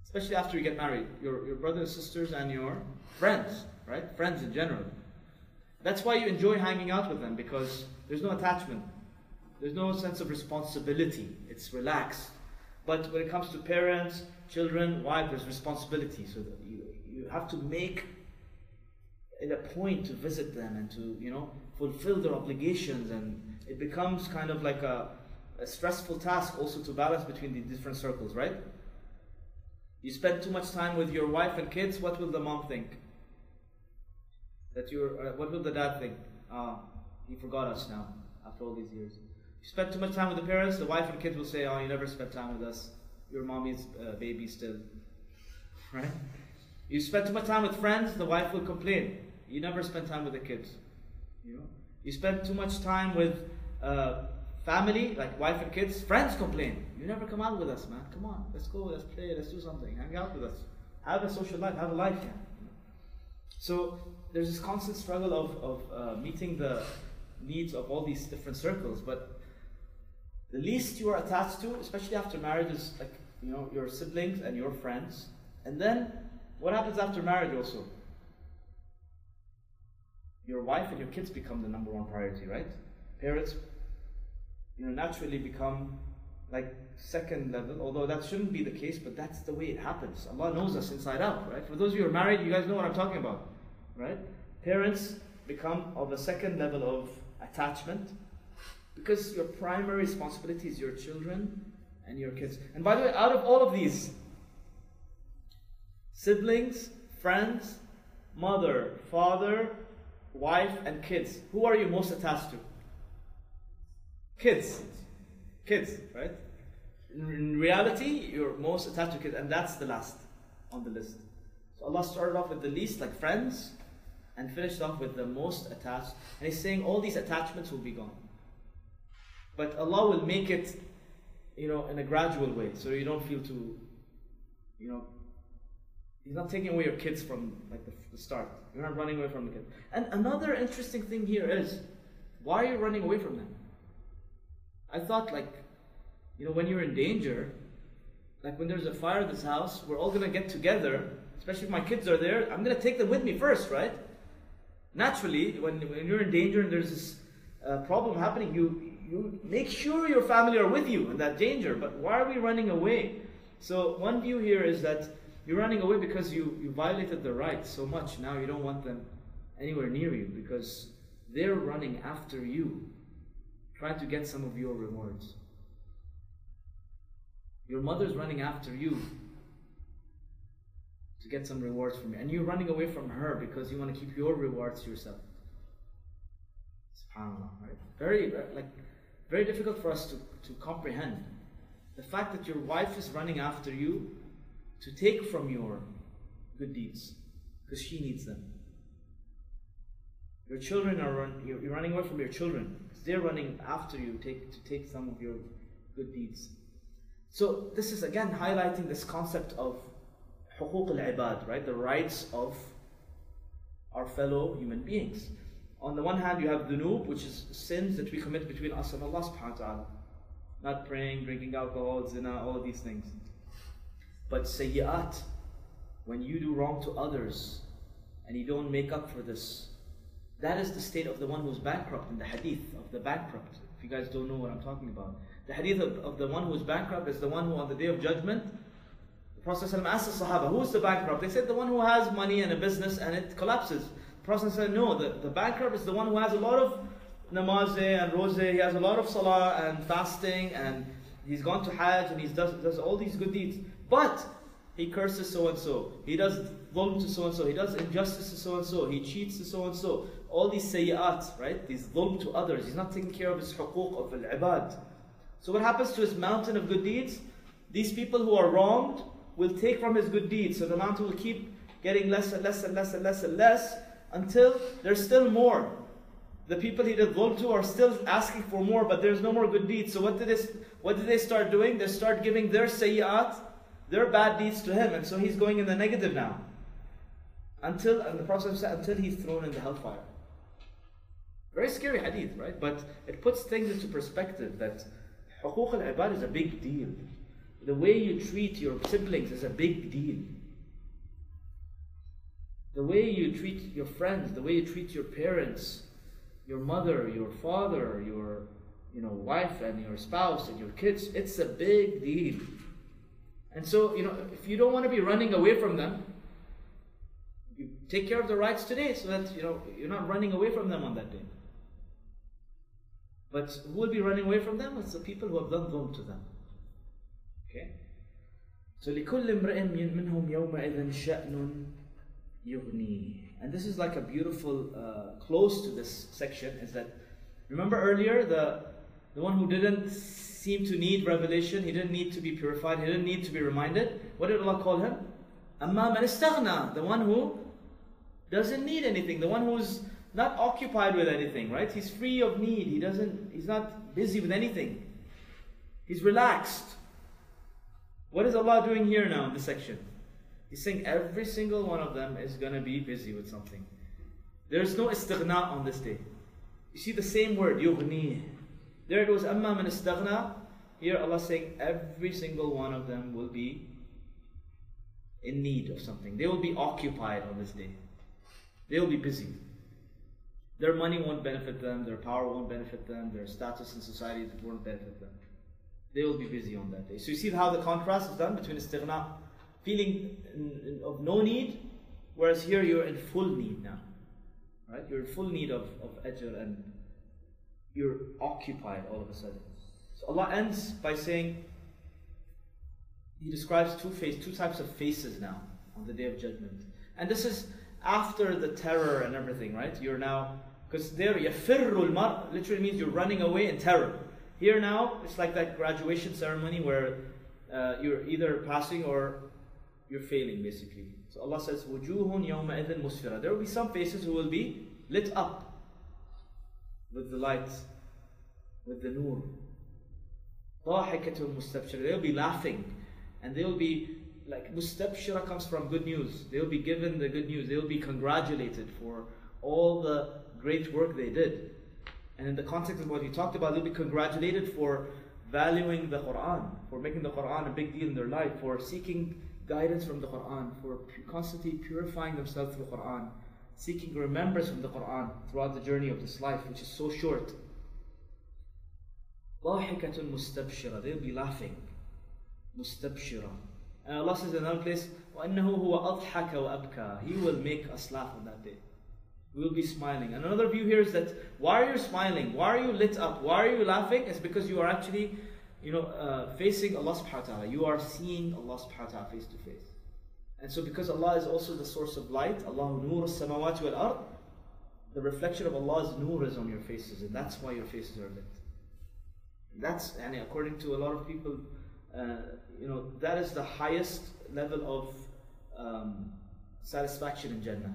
Especially after you get married, your, your brothers and sisters and your friends, right? Friends in general. That's why you enjoy hanging out with them because there's no attachment, there's no sense of responsibility. It's relaxed. But when it comes to parents, children, wife, there's responsibility. So you, you have to make it a point to visit them and to, you know, fulfill their obligations. And it becomes kind of like a, a stressful task also to balance between the different circles, right? You spend too much time with your wife and kids, what will the mom think? That you're, uh, what will the dad think? Ah, he forgot us now after all these years. You spend too much time with the parents, the wife and kids will say, oh, you never spent time with us. Your mommy's uh, baby still. Right? You spend too much time with friends, the wife will complain. You never spend time with the kids. You know? You spend too much time with uh, family, like wife and kids, friends complain. You never come out with us, man. Come on, let's go, let's play, let's do something. Hang out with us. Have a social life, have a life, yeah. So there's this constant struggle of, of uh, meeting the needs of all these different circles, but the least you are attached to, especially after marriage, is like you know your siblings and your friends. And then what happens after marriage also? Your wife and your kids become the number one priority, right? Parents, you know, naturally become like second level, although that shouldn't be the case, but that's the way it happens. Allah knows us inside out, right? For those of you who are married, you guys know what I'm talking about, right? Parents become of a second level of attachment because your primary responsibility is your children and your kids. And by the way, out of all of these, siblings, friends, mother, father, wife, and kids, who are you most attached to? Kids. Kids, right? In reality, you're most attached to kids, and that's the last on the list. So Allah started off with the least, like friends, and finished off with the most attached. And He's saying all these attachments will be gone. But Allah will make it, you know, in a gradual way, so you don't feel too, you know, He's not taking away your kids from like the, the start. You're not running away from the kids. And another interesting thing here is, why are you running away from them? I thought like, you know, when you're in danger, like when there's a fire at this house, we're all gonna get together. Especially if my kids are there, I'm gonna take them with me first, right? Naturally, when, when you're in danger and there's this uh, problem happening, you you make sure your family are with you in that danger. But why are we running away? So one view here is that you're running away because you, you violated the rights so much. Now you don't want them anywhere near you because they're running after you, trying to get some of your rewards. Your mother's running after you to get some rewards from you. And you're running away from her because you want to keep your rewards to yourself. SubhanAllah, right? Very, like, very difficult for us to, to comprehend. The fact that your wife is running after you to take from your good deeds because she needs them. Your children are run, you're, you're running away from your children because they're running after you take, to take some of your good deeds. So this is again highlighting this concept of حقوق العباد, right? The rights of our fellow human beings. On the one hand, you have dhunub, which is sins that we commit between us and Allah subhanahu wa ta'ala. Not praying, drinking alcohol, zina, all of these things. But sayyi'at, when you do wrong to others and you don't make up for this, that is the state of the one who's bankrupt in the hadith of the bankrupt. If you guys don't know what I'm talking about. The hadith of, of the one who is bankrupt is the one who on the day of judgment, the Prophet asked the Sahaba, who is the bankrupt? They said the one who has money and a business and it collapses. The Prophet said, no, the, the bankrupt is the one who has a lot of namaz and rose, he has a lot of salah and fasting and he's gone to Hajj and he does, does all these good deeds. But he curses so and so. He does wrong to so and so. He does injustice to so and so. He cheats to so and so. All these sayyat, right? These dhulm to others. He's not taking care of his huquq of al-ibad. So what happens to his mountain of good deeds? These people who are wronged will take from his good deeds. So the mountain will keep getting less and less and less and less and less until there's still more. The people he did wrong to are still asking for more, but there's no more good deeds. So what did they, what did they start doing? They start giving their sayyat their bad deeds to him, and so he's going in the negative now. Until, and the Prophet said, until he's thrown in the hellfire. Very scary hadith, right? But it puts things into perspective that حقوق al-ibad is a big deal. The way you treat your siblings is a big deal. The way you treat your friends, the way you treat your parents, your mother, your father, your you know, wife and your spouse and your kids, it's a big deal. And so, you know, if you don't want to be running away from them, you take care of the rights today so that, you know, you're not running away from them on that day. But who will be running away from them? It's the people who have done dhulm to them. Okay? So لكل امرئ منهم يومئذ شأن يغني. And this is like a beautiful uh, close to this section is that remember earlier the the one who didn't seem to need revelation, he didn't need to be purified, he didn't need to be reminded. What did Allah call him? Amma man istaghna, the one who doesn't need anything, the one who's not occupied with anything, right? He's free of need. He doesn't he's not busy with anything. He's relaxed. What is Allah doing here now in this section? He's saying every single one of them is to be busy with something. There's no istighna on this day. You see the same word, yughni. There it was, amma man istaghna. Here Allah saying every single one of them will be in need of something. They will be occupied on this day. They will be busy. Their money won't benefit them, their power won't benefit them, their status in society won't benefit them. They will be busy on that day. So you see how the contrast is done between istighna, feeling of no need, whereas here you're in full need now. Right? You're in full need of, of ajr and you're occupied all of a sudden. So Allah ends by saying, He describes two face, two types of faces now on the day of judgment. And this is after the terror and everything, right? You're now because there yafirrul mar literally means you're running away in terror. Here now, it's like that graduation ceremony where uh, you're either passing or you're failing basically. So Allah says, Wujuhun yawma idhin musfira. There will be some faces who will be lit up with the light, with the nur. ضاحكة mustabshira. They'll be laughing and they'll be like mustabshira comes from good news. They'll be given the good news. They'll be congratulated for all the great work they did. And in the context of what he talked about, they'll be congratulated for valuing the Quran, for making the Quran a big deal in their life, for seeking guidance from the Quran, for constantly purifying themselves through the Quran, seeking remembrance from the Quran throughout the journey of this life, which is so short. ضاحكة mustabshira. They'll be laughing. Mustabshira. And Allah says in another place, وَأَنَّهُ هُوَ أَضْحَكَ وَأَبْكَى He will make us laugh on that day. We will be smiling. And another view here is that why are you smiling? Why are you lit up? Why are you laughing? It's because you are actually, you know, uh, facing Allah subhanahu wa ta'ala. You are seeing Allah subhanahu wa ta'ala face to face. And so because Allah is also the source of light, Allah nur samawati wal ard, the reflection of Allah's nur is on your faces, and that's why your faces are lit. That's, and according to a lot of people, uh, you know, that is the highest level of um, satisfaction in Jannah.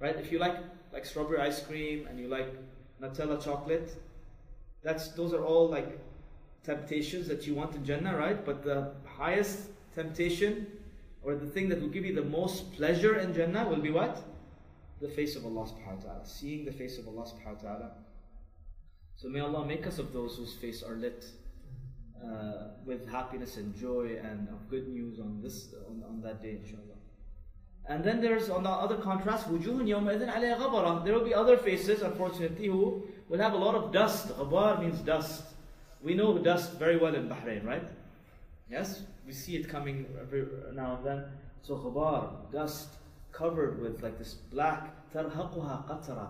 Right? If you like like strawberry ice cream and you like Nutella chocolate, that's those are all like temptations that you want in Jannah, right? But the highest temptation or the thing that will give you the most pleasure in Jannah will be what? The face of Allah subhanahu wa ta'ala. Seeing the face of Allah subhanahu wa ta'ala. So may Allah make us of those whose face are lit uh, with happiness and joy and of good news on this on, on that day, inshallah. And then there's on the other contrast, وجوه يومئذ عليها غبرة. There will be other faces, unfortunately, who will have a lot of dust. Ghabar means dust. We know dust very well in Bahrain, right? Yes, we see it coming every now and then. So ghabar, dust, covered with like this black, tarhaquha qatra.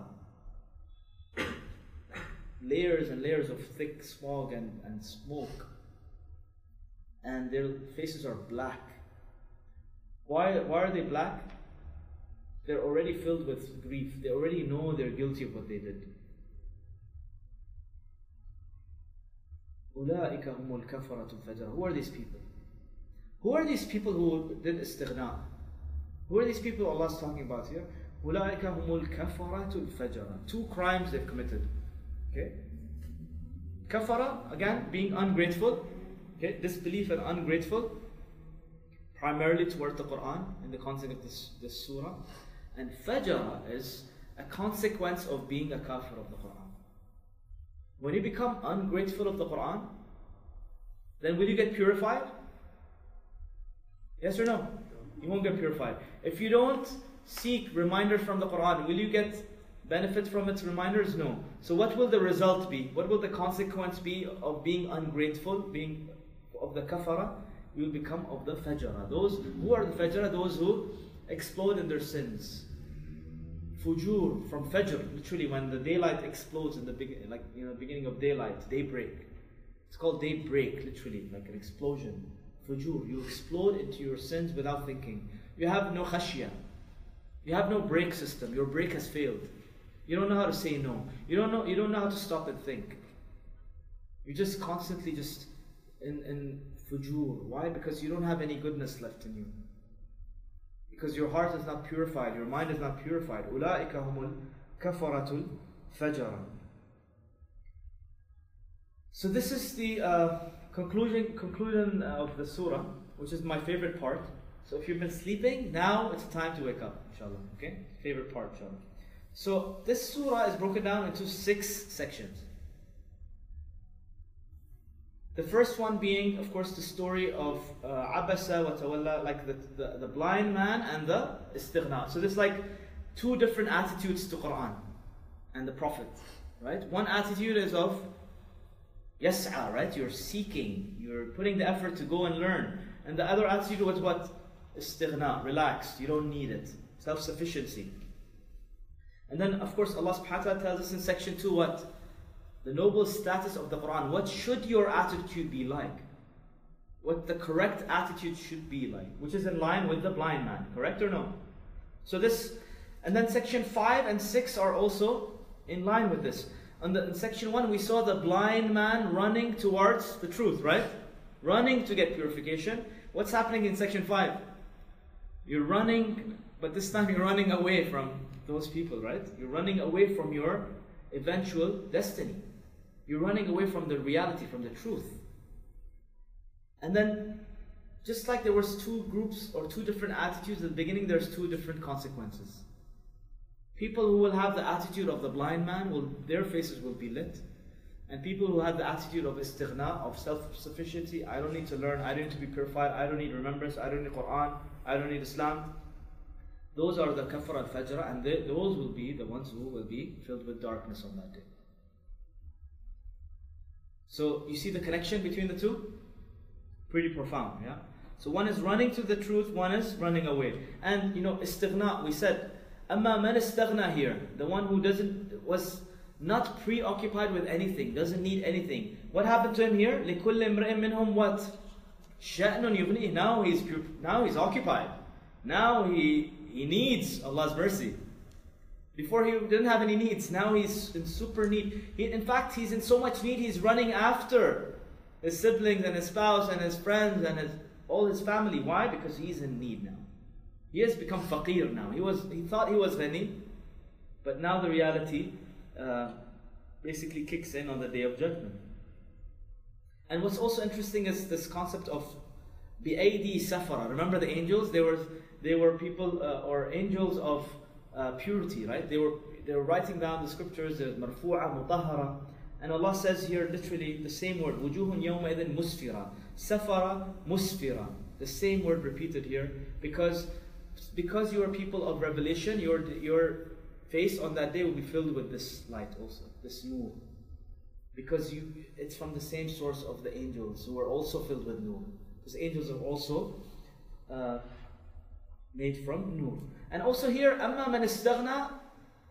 layers and layers of thick smog and, and smoke. And their faces are black. Why, why are they black? They're already filled with grief. They already know they're guilty of what they did. Who are these people? Who are these people who did istighna? Who are these people Allah is talking about here? Two crimes they've committed. Okay? Kafara, again, being ungrateful. Okay, disbelief and ungrateful, primarily towards the Quran in the context of this, this surah. And fajr is a consequence of being a kafir of the Quran. When you become ungrateful of the Quran, then will you get purified? Yes or no? You won't get purified. If you don't seek reminders from the Quran, will you get benefit from its reminders? No. So what will the result be? What will the consequence be of being ungrateful, being of the kafara, you will become of the fajara. Those who are the fajara, those who explode in their sins. Fujur from fajr, literally when the daylight explodes in the beginning, like you know, beginning of daylight, daybreak. It's called daybreak, literally, like an explosion Fujur, you explode into your sins without thinking. You have no khashya. You have no brake system. Your brake has failed. You don't know how to say no. You don't know. You don't know how to stop and think. You just constantly just in, in fujur. Why? Because you don't have any goodness left in you. Because your heart is not purified, your mind is not purified. أُولَٰئِكَ هُمُ الْكَفَرَةُ الْفَجَرَ So this is the uh, conclusion conclusion of the surah, which is my favorite part. So if you've been sleeping, now it's time to wake up, inshallah. Okay? Favorite part, inshallah. So this surah is broken down into six sections. The first one being, of course, the story of uh, Abasa wa Tawalla, like the, the, the blind man and the istighna. So there's like two different attitudes to Quran and the Prophet, right? One attitude is of yas'a, right? You're seeking, you're putting the effort to go and learn. And the other attitude was what? Istighna, relaxed, you don't need it. Self-sufficiency. And then, of course, Allah subhanahu wa ta'ala tells us in section 2 what? The noble status of the Quran. What should your attitude be like? What the correct attitude should be like, which is in line with the blind man, correct or no? So this, and then section 5 and 6 are also in line with this. In section 1, we saw the blind man running towards the truth, right? Running to get purification. What's happening in section 5? You're running, but this time you're running away from those people, right? You're running away from your eventual destiny. You're running away from the reality, from the truth. And then, just like there was two groups or two different attitudes at the beginning, there's two different consequences. People who will have the attitude of the blind man, will their faces will be lit. And people who have the attitude of istighna, of self-sufficiency, I don't need to learn, I don't need to be purified, I don't need remembrance, I don't need Quran, I don't need Islam. Those are the kafar al-fajr and they, those will be the ones who will be filled with darkness on that day. So you see the connection between the two? Pretty profound, yeah? So one is running to the truth, one is running away. And you know, istighna, we said, amma man istaghna here, the one who doesn't, was not preoccupied with anything, doesn't need anything. What happened to him here? لِكُلِّ امْرِئٍ مِّنْهُمْ what? شَأْنٌ يُغْنِيهِ Now he's, now he's occupied. Now he, he needs Allah's mercy. Before he didn't have any needs, now he's in super need. He, in fact, he's in so much need, he's running after his siblings and his spouse and his friends and his, all his family. Why? Because he's in need now. He has become faqir now. He was he thought he was ghani, but now the reality uh, basically kicks in on the day of judgment. And what's also interesting is this concept of bi'aydi safara. Remember the angels? They were they were people uh, or angels of uh, purity, right? They were they were writing down the scriptures. There's marfu'a, mutahara, and Allah says here literally the same word. Wujuhun yawma idin musfira, safara musfira. The same word repeated here because because you are people of revelation. Your your face on that day will be filled with this light also, this nur. Because you, it's from the same source of the angels who are also filled with nur. Because angels are also uh, made from nur. And also here, amma man istaghna,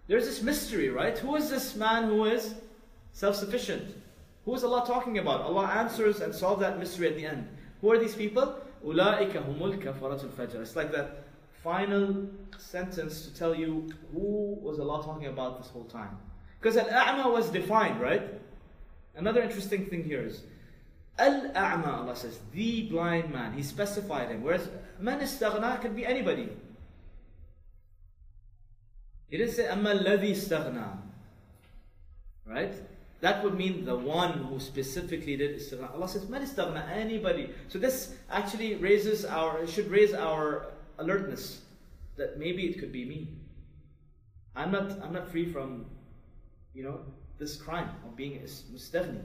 there's this mystery, right? Who is this man who is self-sufficient? Who is Allah talking about? Allah answers and solves that mystery at the end. Who are these people? أُولَٰئِكَ هُمُ الْكَفَرَةُ الْفَجْرِ It's like that final sentence to tell you who was Allah talking about this whole time. Because Al-A'ma was defined, right? Another interesting thing here is Al-A'ma, Allah says, the blind man. He specified him. Whereas man istaghna could be anybody. He didn't say Amma alladhi istaghna. Right? That would mean the one who specifically did istighna. Allah says, man istaghna, anybody. So this actually raises our, should raise our alertness that maybe it could be me. I'm not, I'm not free from, you know, this crime of being a mustaghni.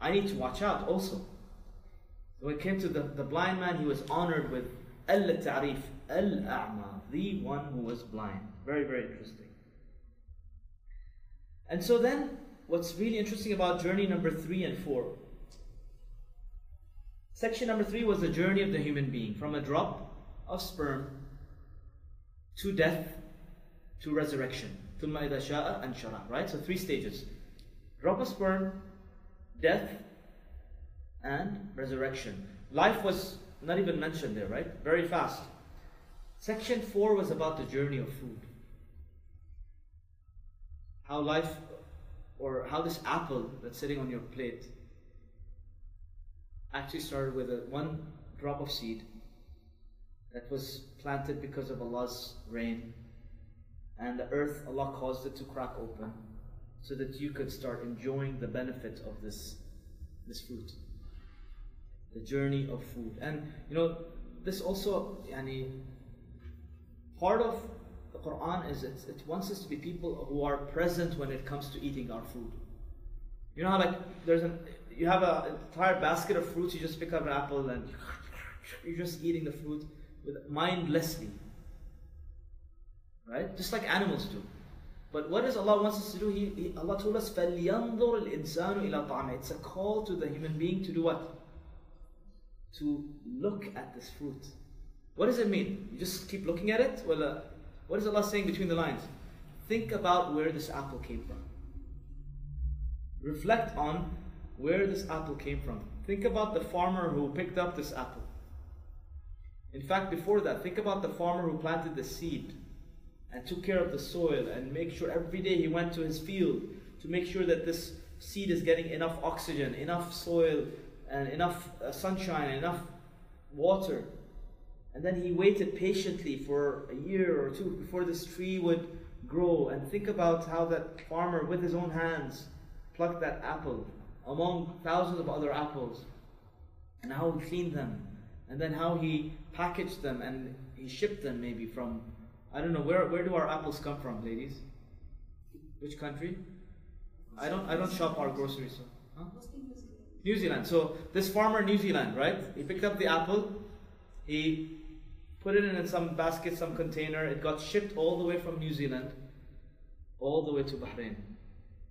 I need to watch out also. So when it came to the, the blind man, he was honored with al-ta'rif, al-a'ma, the one who was blind. Very, very interesting. And so then, what's really interesting about journey number three and four? Section number three was the journey of the human being from a drop of sperm to death to resurrection. ثم إذا شاء أنشره. Right? So three stages. Drop of sperm, death, and resurrection. Life was not even mentioned there, right? Very fast. Section 4 was about the journey of food. How life, or how this apple that's sitting on your plate actually started with a one drop of seed that was planted because of Allah's rain. And the earth, Allah caused it to crack open so that you could start enjoying the benefit of this, this fruit. The journey of food. And you know, this also, yani, part of the Quran is it, it wants us to be people who are present when it comes to eating our food. You know how like there's an you have an entire basket of fruits, you just pick up an apple and you're just eating the fruit mindlessly. Right? Just like animals do. But what does Allah wants us to do? He, he Allah told us, فَلْيَنظُرِ الْإِنسَانُ إِلَى طَعْمِهِ It's a call to the human being to do what? To look at this fruit. What does it mean? You just keep looking at it? Well, uh, what is Allah saying between the lines? Think about where this apple came from. Reflect on where this apple came from. Think about the farmer who picked up this apple. In fact, before that, think about the farmer who planted the seed and took care of the soil and make sure every day he went to his field to make sure that this seed is getting enough oxygen, enough soil, and enough uh, sunshine, enough water. And then he waited patiently for a year or two before this tree would grow. And think about how that farmer, with his own hands, plucked that apple among thousands of other apples, and how he cleaned them, and then how he packaged them and he shipped them maybe from I don't know where where do our apples come from, ladies? Which country? I don't I don't shop our groceries. Huh? New Zealand. So this farmer, New Zealand, right? He picked up the apple, he put it in some basket, some container. It got shipped all the way from New Zealand, all the way to Bahrain,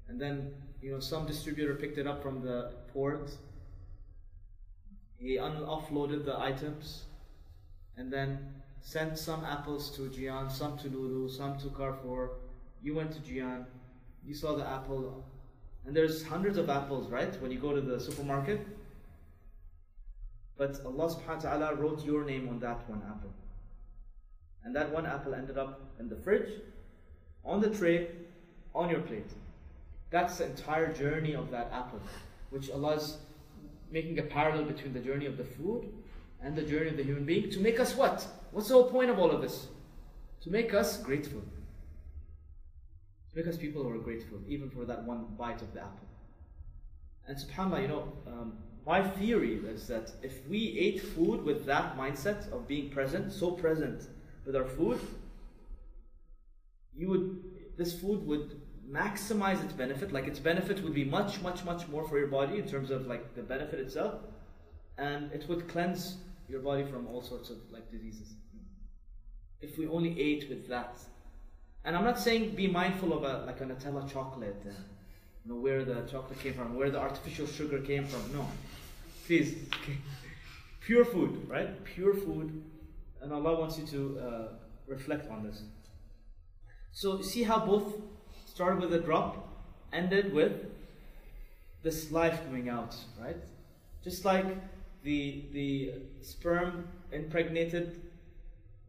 and then you know some distributor picked it up from the port. He un- offloaded the items, and then sent some apples to Geant, some to Lulu, some to Carrefour. You went to Geant, you saw the apple, and there's hundreds of apples, right? When you go to the supermarket. But Allah subhanahu wa ta'ala wrote your name on that one apple. And that one apple ended up in the fridge, on the tray, on your plate. That's the entire journey of that apple, which Allah is making a parallel between the journey of the food and the journey of the human being to make us what? What's the whole point of all of this? To make us grateful. To make us people who are grateful, even for that one bite of the apple. And subhanAllah, you know, um, my theory is that if we ate food with that mindset of being present, so present with our food, you would this food would maximize its benefit. Like its benefit would be much, much, much more for your body in terms of like the benefit itself, and it would cleanse your body from all sorts of like diseases. If we only ate with that, and I'm not saying be mindful of a like a Nutella chocolate, you know where the chocolate came from, where the artificial sugar came from. No, please, okay. pure food, right? Pure food, and Allah wants you to uh, reflect on this. So see how both started with a drop, ended with this life coming out, right? Just like the the sperm impregnated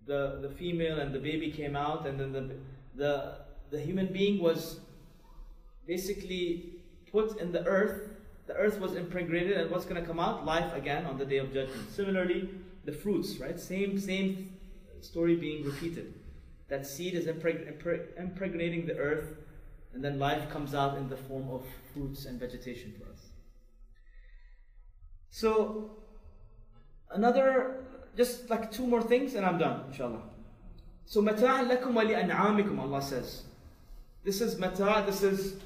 the the female and the baby came out, and then the the the human being was basically put in the earth. The earth was impregnated, and what's going to come out? Life again on the day of judgment. Similarly, the fruits, right? Same same story being repeated. That seed is impreg- impregnating the earth, and then life comes out in the form of fruits and vegetation for us. So, another, just like two more things and I'm done, inshallah. So mata'an lakum wa li'an'amikum, Allah says. This is mata, this is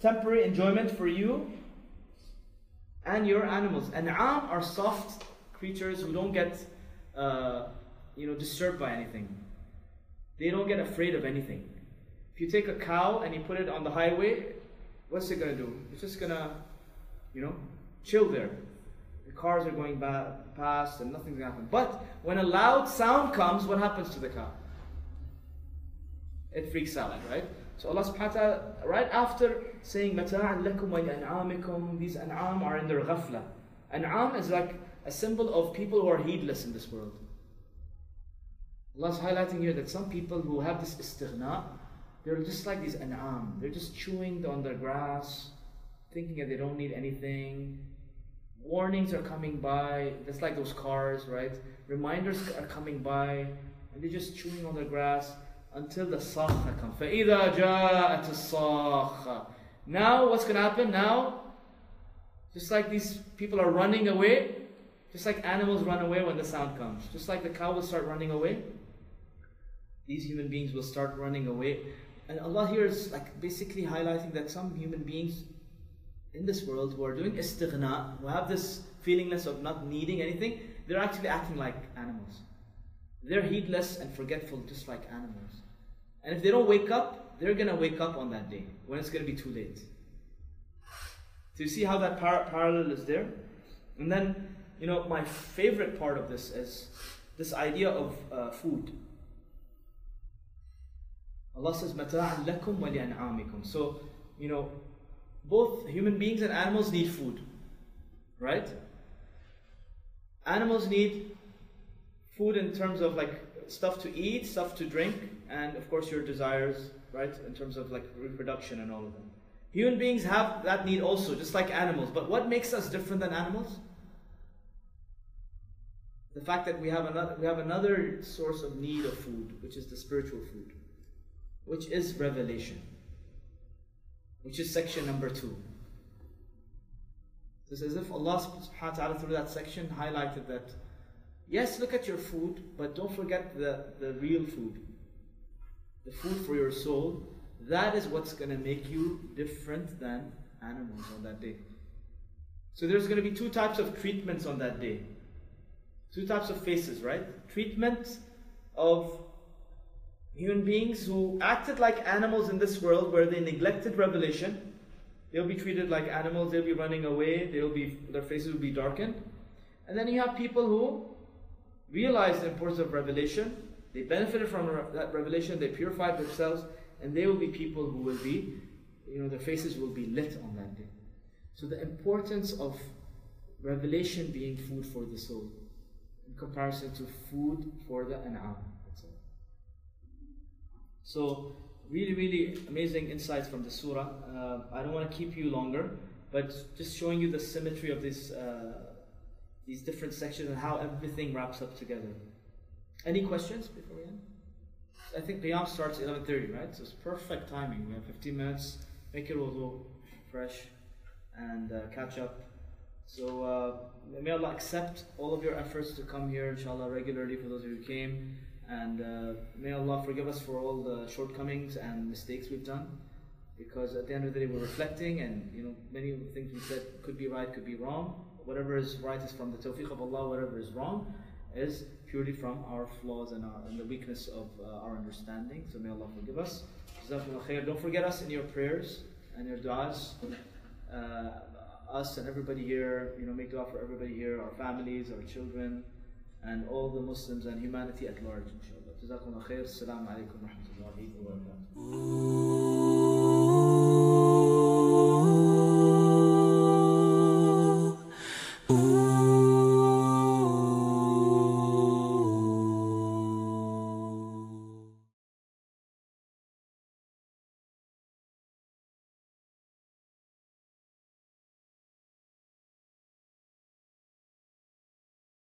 temporary enjoyment for you and your animals. An'am are soft creatures who don't get, uh, you know, disturbed by anything. They don't get afraid of anything. If you take a cow and you put it on the highway, what's it gonna do? It's just gonna, you know, chill there. The cars are going by, past and nothing's gonna happen. But when a loud sound comes, what happens to the cow? It freaks out, right? So Allah subhanahu wa ta'ala, right after saying Mata'an lakum wa an'amikum, these an'am are in their ghafla. An'am is like a symbol of people who are heedless in this world. Allah's highlighting here that some people who have this istighna, they're just like these an'am. They're just chewing on their grass, thinking that they don't need anything Warnings are coming by, just like those cars, right? Reminders are coming by, and they're just chewing on their grass until the sakha comes. فَإِذَا جَاءَتِ الصَّاخَّةِ Now, what's going to happen? Now, just like these people are running away Just like animals run away when the sound comes. Just like the cow will start running away. These human beings will start running away. And Allah here is like basically highlighting that some human beings in this world who are doing istighna, who have this feelingness of not needing anything, they're actually acting like animals. They're heedless and forgetful just like animals. And if they don't wake up, they're going to wake up on that day when it's going to be too late. Do you see how that par- parallel is there? And then, you know, my favorite part of this is this idea of uh, food. Allah says, مَتَاعًا لَكُمْ وَلِأَنْعَامِكُمْ So, you know, both human beings and animals need food. Right? Animals need food in terms of like stuff to eat, stuff to drink, and of course your desires, right? In terms of like reproduction and all of them. Human beings have that need also, just like animals. But what makes us different than animals? The fact that we have another we have another source of need of food, which is the spiritual food, which is revelation, which is section number two. So it's as if Allah subhanahu wa ta'ala through that section highlighted that yes, look at your food, but don't forget the, the real food. The food for your soul, that is what's going to make you different than animals on that day. So there's going to be two types of treatments on that day. Two types of faces, right? Treatment of human beings who acted like animals in this world where they neglected revelation. They'll be treated like animals, they'll be running away, they'll be their faces will be darkened. And then you have people who realized the importance of revelation, they benefited from that revelation, they purified themselves, and they will be people who will be, you know, their faces will be lit on that day. So the importance of revelation being food for the soul in comparison to food for the an'am. So really, really amazing insights from the surah. Uh, I don't want to keep you longer, but just showing you the symmetry of this, uh, these different sections and how everything wraps up together. Any questions before we end? I think Qiyam starts at 11.30, right? So it's perfect timing. We have 15 minutes. Make your wudu fresh and uh, catch up. So uh, may Allah accept all of your efforts to come here, inshallah, regularly for those of you who came. And uh, may Allah forgive us for all the shortcomings and mistakes we've done. Because at the end of the day, we're reflecting, and you know, many of the things we said could be right, could be wrong. Whatever is right is from the tawfiq of Allah. Whatever is wrong is purely from our flaws and, our, and the weakness of uh, our understanding. So may Allah forgive us. Don't forget us in your prayers and your du'as. Uh, us and everybody here, you know, make dua for everybody here, our families, our children, and all the Muslims and humanity at large, inshallah. Jazakumullah khair. Assalamu alaikum wa rahmatullahi wa barakatuh.